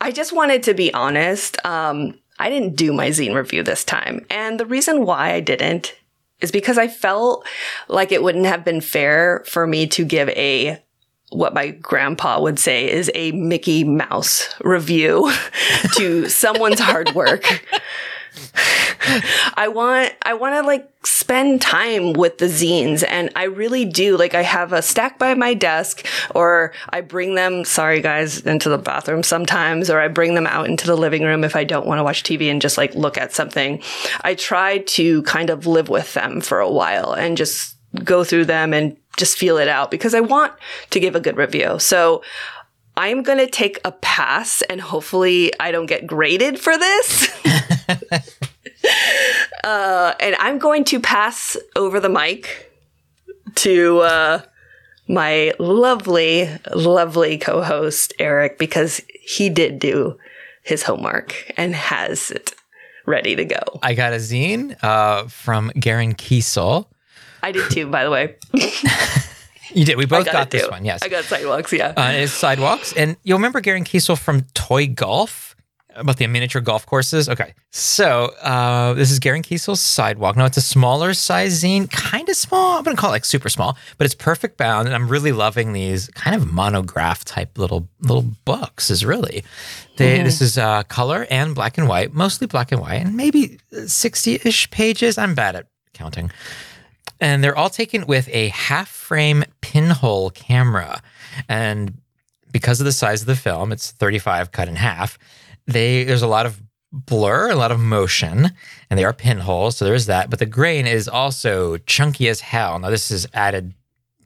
I just wanted to be honest. Um, I didn't do my zine review this time. And the reason why I didn't is because I felt like it wouldn't have been fair for me to give a what my grandpa would say is a Mickey Mouse review to someone's hard work. I want I want to like spend time with the zines and I really do like I have a stack by my desk or I bring them sorry guys into the bathroom sometimes or I bring them out into the living room if I don't want to watch TV and just like look at something. I try to kind of live with them for a while and just go through them and just feel it out because I want to give a good review. So I'm going to take a pass and hopefully I don't get graded for this. uh, and I'm going to pass over the mic to uh, my lovely, lovely co host, Eric, because he did do his homework and has it ready to go. I got a zine uh, from Garen Kiesel. I did too, by the way. You did. We both got got, this too. one. Yes. I got sidewalks, yeah. Uh, it's sidewalks, and you'll remember Garen Kiesel from Toy Golf about the miniature golf courses. Okay, so uh, this is Garen Kiesel's sidewalk. Now, it's a smaller size zine, kind of small. I'm gonna call it like super small, but it's perfect bound, and I'm really loving these kind of monograph type little little books. Is really they, Mhm. this is uh, color and black and white, mostly black and white, and maybe sixty ish pages. I'm bad at counting. And they're all taken with a half frame pinhole camera. And because of the size of the film, it's 35 cut in half. They there's a lot of blur, a lot of motion, and they are pinholes, so there's that. But the grain is also chunky as hell. Now this is added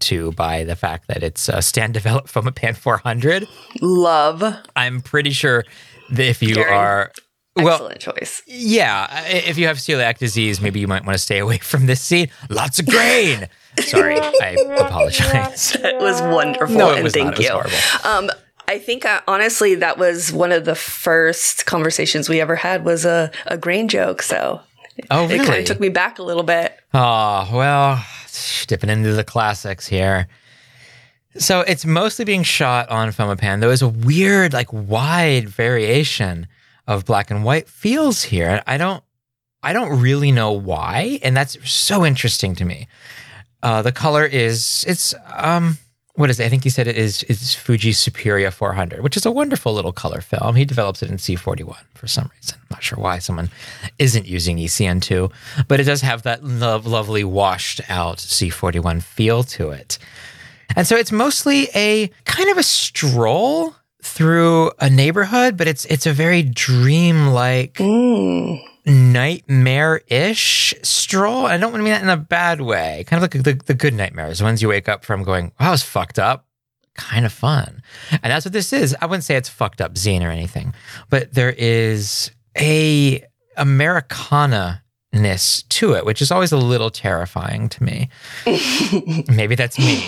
to by the fact that it's a stand developed from a Pan 400. Love. I'm pretty sure that if you Garen, are well, Excellent choice. yeah, if you have celiac disease, maybe you might want to stay away from this scene. Lots of grain. Sorry, I apologize. It was wonderful, No, it and was thank not. It was you. horrible. Um, I think uh, honestly that was one of the first conversations we ever had was a, a grain joke. So Oh, really? it kind of took me back a little bit. Oh, well, dipping into the classics here. So it's mostly being shot on Fomapan. There is a weird, like wide variation of black and white feels here. I don't I don't really know why, and that's so interesting to me. Uh, the color is it's um what is it? I think he said it is is Fuji Superia 400, which is a wonderful little color film. He develops it in C41 for some reason. I'm not sure why someone isn't using E ECN2, but it does have that lov- lovely washed out C41 feel to it. And so it's mostly a kind of a stroll through a neighborhood, but it's it's a very dreamlike mm. Nightmare-ish stroll. I don't want to mean that in a bad way. Kind of like the, the good nightmares, the ones you wake up from going, wow, I was fucked up. Kind of fun. And that's what this is. I wouldn't say it's fucked up zine or anything, but there is a Americana-ness to it, which is always a little terrifying to me. Maybe that's me.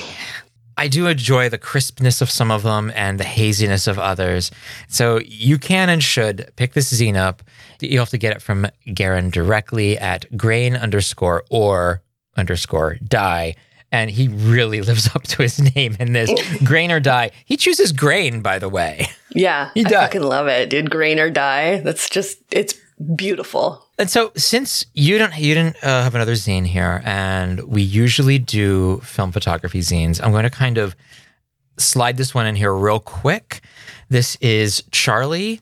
I do enjoy the crispness of some of them and the haziness of others. So you can and should pick this zine up. You have to get it from Garen directly at grain underscore or underscore die. And he really lives up to his name in this grain or die. He chooses grain, by the way. Yeah, He does. I fucking love it, dude. Grain or die. That's just it's beautiful. And so, since you don't you didn't uh, have another zine here, and we usually do film photography zines, I'm going to kind of slide this one in here real quick. This is Charlie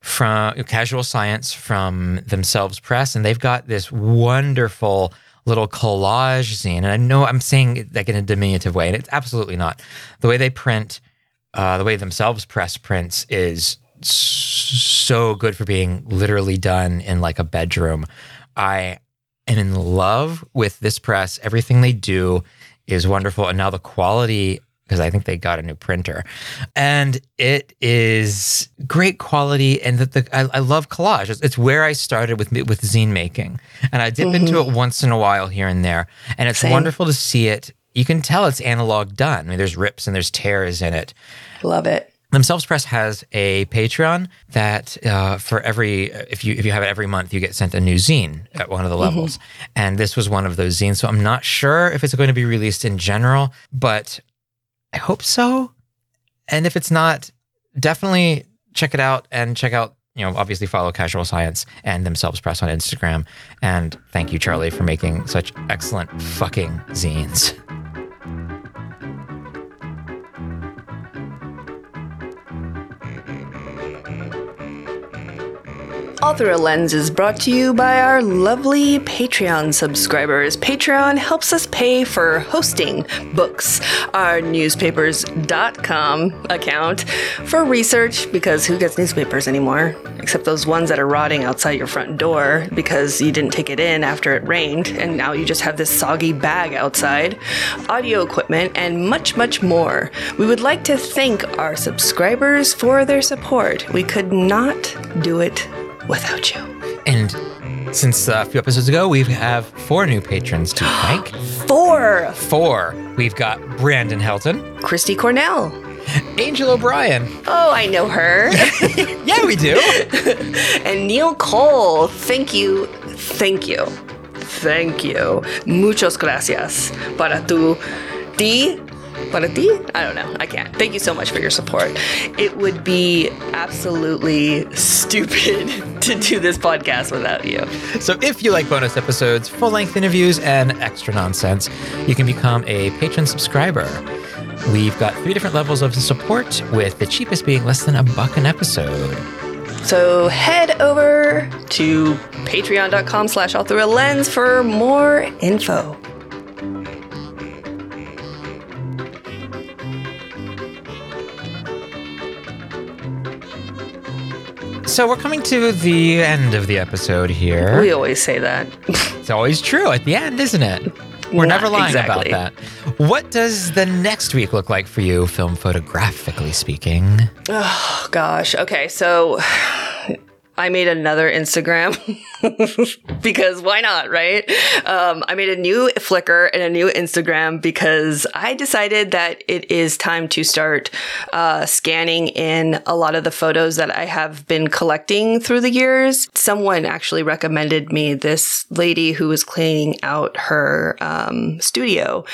from Casual Science from Themselves Press, and they've got this wonderful little collage zine. And I know I'm saying it like in a diminutive way, and it's absolutely not. The way they print, uh, the way Themselves Press prints is so good for being literally done in like a bedroom. I am in love with this press. Everything they do is wonderful. And now the quality, because I think they got a new printer, and it is great quality. And that the I, I love collage. It's, it's where I started with with zine making, and I dip into mm-hmm. it once in a while here and there. And it's Same. wonderful to see it. You can tell it's analog done. I mean, there's rips and there's tears in it. Love it. Themselves Press has a Patreon that uh, for every if you if you have it every month you get sent a new zine at one of the levels, and this was one of those zines. So I'm not sure if it's going to be released in general, but I hope so. And if it's not, definitely check it out and check out you know obviously follow Casual Science and Themselves Press on Instagram. And thank you Charlie for making such excellent fucking zines. All Through a Lens is brought to you by our lovely Patreon subscribers. Patreon helps us pay for hosting, books, our newspapers.com account, for research, because who gets newspapers anymore? Except those ones that are rotting outside your front door because you didn't take it in after it rained, and now you just have this soggy bag outside, audio equipment, and much, much more. We would like to thank our subscribers for their support. We could not do it without you. And since uh, a few episodes ago, we have four new patrons to thank. Four! Four. We've got Brandon Helton, Christy Cornell, Angel O'Brien. Oh, I know her. yeah, we do. and Neil Cole. Thank you. Thank you. Thank you. Muchos gracias. Para tu ti. Para ti? I don't know. I can't. Thank you so much for your support. It would be absolutely stupid to do this podcast without you. So if you like bonus episodes, full length interviews, and extra nonsense, you can become a patron subscriber. We've got three different levels of support, with the cheapest being less than a buck an episode. So head over to patreon.com slash all through a lens for more info. So we're coming to the end of the episode here. We always say that. It's always true at the end, isn't it? We're Not never lying exactly. about that. What does the next week look like for you, film photographically speaking? Oh gosh. Okay, so I made another Instagram because why not, right? Um, I made a new Flickr and a new Instagram because I decided that it is time to start uh, scanning in a lot of the photos that I have been collecting through the years. Someone actually recommended me this lady who was cleaning out her um, studio,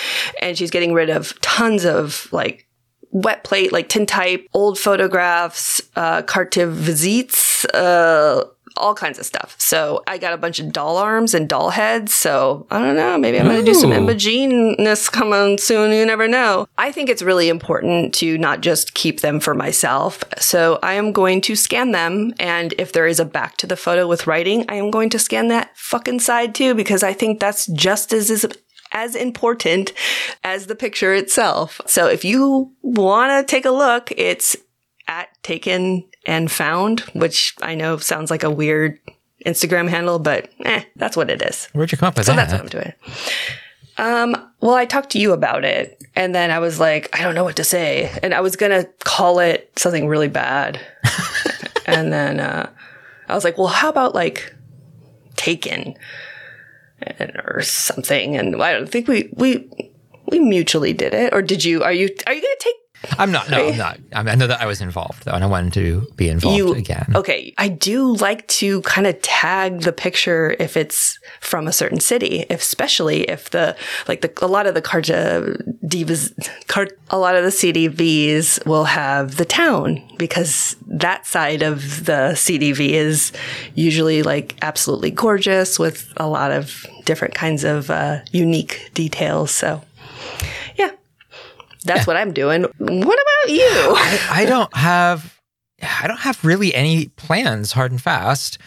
and she's getting rid of tons of like wet plate, like tintype, old photographs, uh, carte visites, uh, all kinds of stuff. So I got a bunch of doll arms and doll heads. So I don't know. Maybe I'm going to do some Ooh. Imogeneness coming soon. You never know. I think it's really important to not just keep them for myself. So I am going to scan them. And if there is a back to the photo with writing, I am going to scan that fucking side too, because I think that's just as is as important as the picture itself. So if you want to take a look, it's at taken and found, which I know sounds like a weird Instagram handle, but eh, that's what it is. Where'd you come up with so that? that's what I'm doing. Um, well, I talked to you about it and then I was like, I don't know what to say. And I was going to call it something really bad. and then, uh, I was like, well, how about like taken or something? And I don't think we, we, we mutually did it. Or did you, are you, are you going to take I'm not. No, I'm not. I, know that I was involved though, and I wanted to be involved you again. Okay, I do like to kind of tag the picture if it's from a certain city, especially if the like the a lot of the Carta divas, cart, a lot of the CDVs will have the town because that side of the CDV is usually like absolutely gorgeous with a lot of different kinds of uh, unique details. So, yeah. That's what I'm doing. What about you? I, I don't have. I don't have really any plans, hard and fast.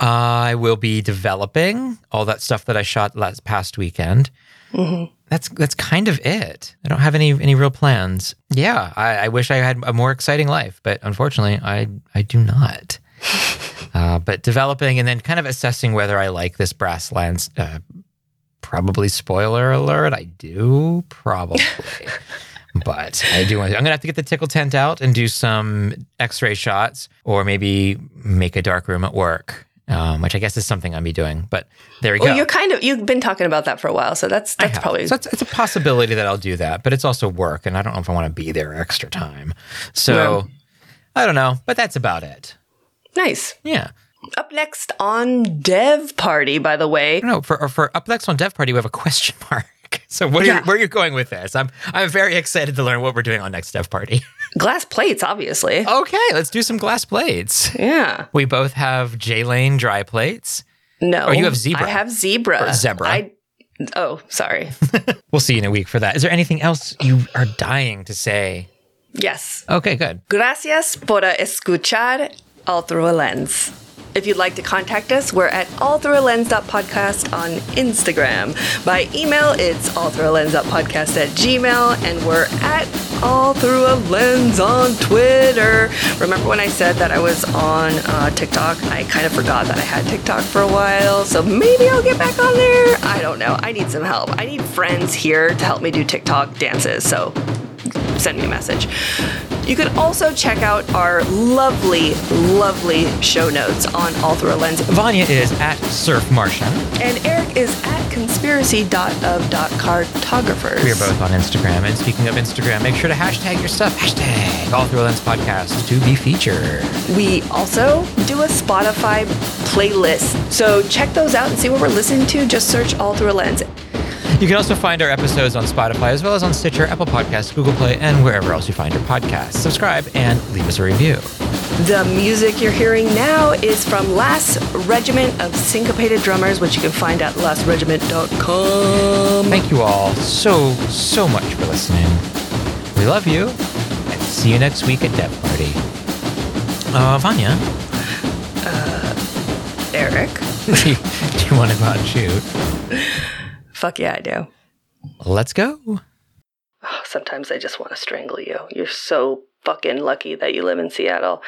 I will be developing all that stuff that I shot last past weekend. Mhm. That's that's kind of it. I don't have any any real plans. Yeah, I, I wish I had a more exciting life, but unfortunately, I I do not. uh, but developing and then kind of assessing whether I like this brass lens. Uh, probably spoiler alert. I do probably. but I do want to. I'm gonna have to get the tickle tent out and do some X-ray shots, or maybe make a dark room at work, um, which I guess is something I'll be doing. But there we Well, go. you're kind of you've been talking about that for a while, so that's that's probably So it's, it's a possibility that I'll do that, but it's also work, and I don't know if I want to be there extra time. So. I don't know, but that's about it. nice. Yeah. Up next on Dev Party, by the way. No, for for up next on Dev Party, we have a question mark. So where Yeah. you, where you're going with this? I'm I'm very excited to learn what we're doing on next Dev Party. Glass plates, obviously. Okay, let's do some glass plates. Yeah. We both have J Lane dry plates. No. Or you have zebra. I have zebra. Or zebra. I, oh, sorry. We'll see you in a week for that. Is there anything else you are dying to say? yes. Okay, good. Gracias por escuchar All Through a Lens. If you'd like to contact us, we're at allthroughalens.podcast on Instagram. By email, it's allthroughalens.podcast at gmail, and we're at all through a lens on Twitter. Remember when I said that I was on uh, TikTok? I kind of forgot that I had TikTok for a while, so maybe I'll get back on there. I don't know. I need some help. I need friends here to help me do TikTok dances, so send me a message. You can also check out our lovely, lovely show notes on All Through a Lens. Vanya is at Surf Martian. And Eric is at conspiracy.of.cartographers. We are both on Instagram. And speaking of Instagram, make sure to hashtag your stuff. Hashtag All Through a Lens Podcast to be featured. We also do a Spotify playlist. So check those out and see what we're listening to. Just search All Through a Lens. You can also find our episodes on Spotify as well as on Stitcher, Apple Podcasts, Google Play, and wherever else you find your podcasts. Subscribe and leave us a review. The music you're hearing now is from Last Regiment of Syncopated Drummers, which you can find at lastregiment.com. Thank you all so, so much for listening. We love you, and see you next week at Dev Party. Uh, Vanya, Uh, Eric? do you want to go out and shoot? Fuck yeah, I do. Let's go. Sometimes I just want to strangle you. You're so fucking lucky that you live in Seattle.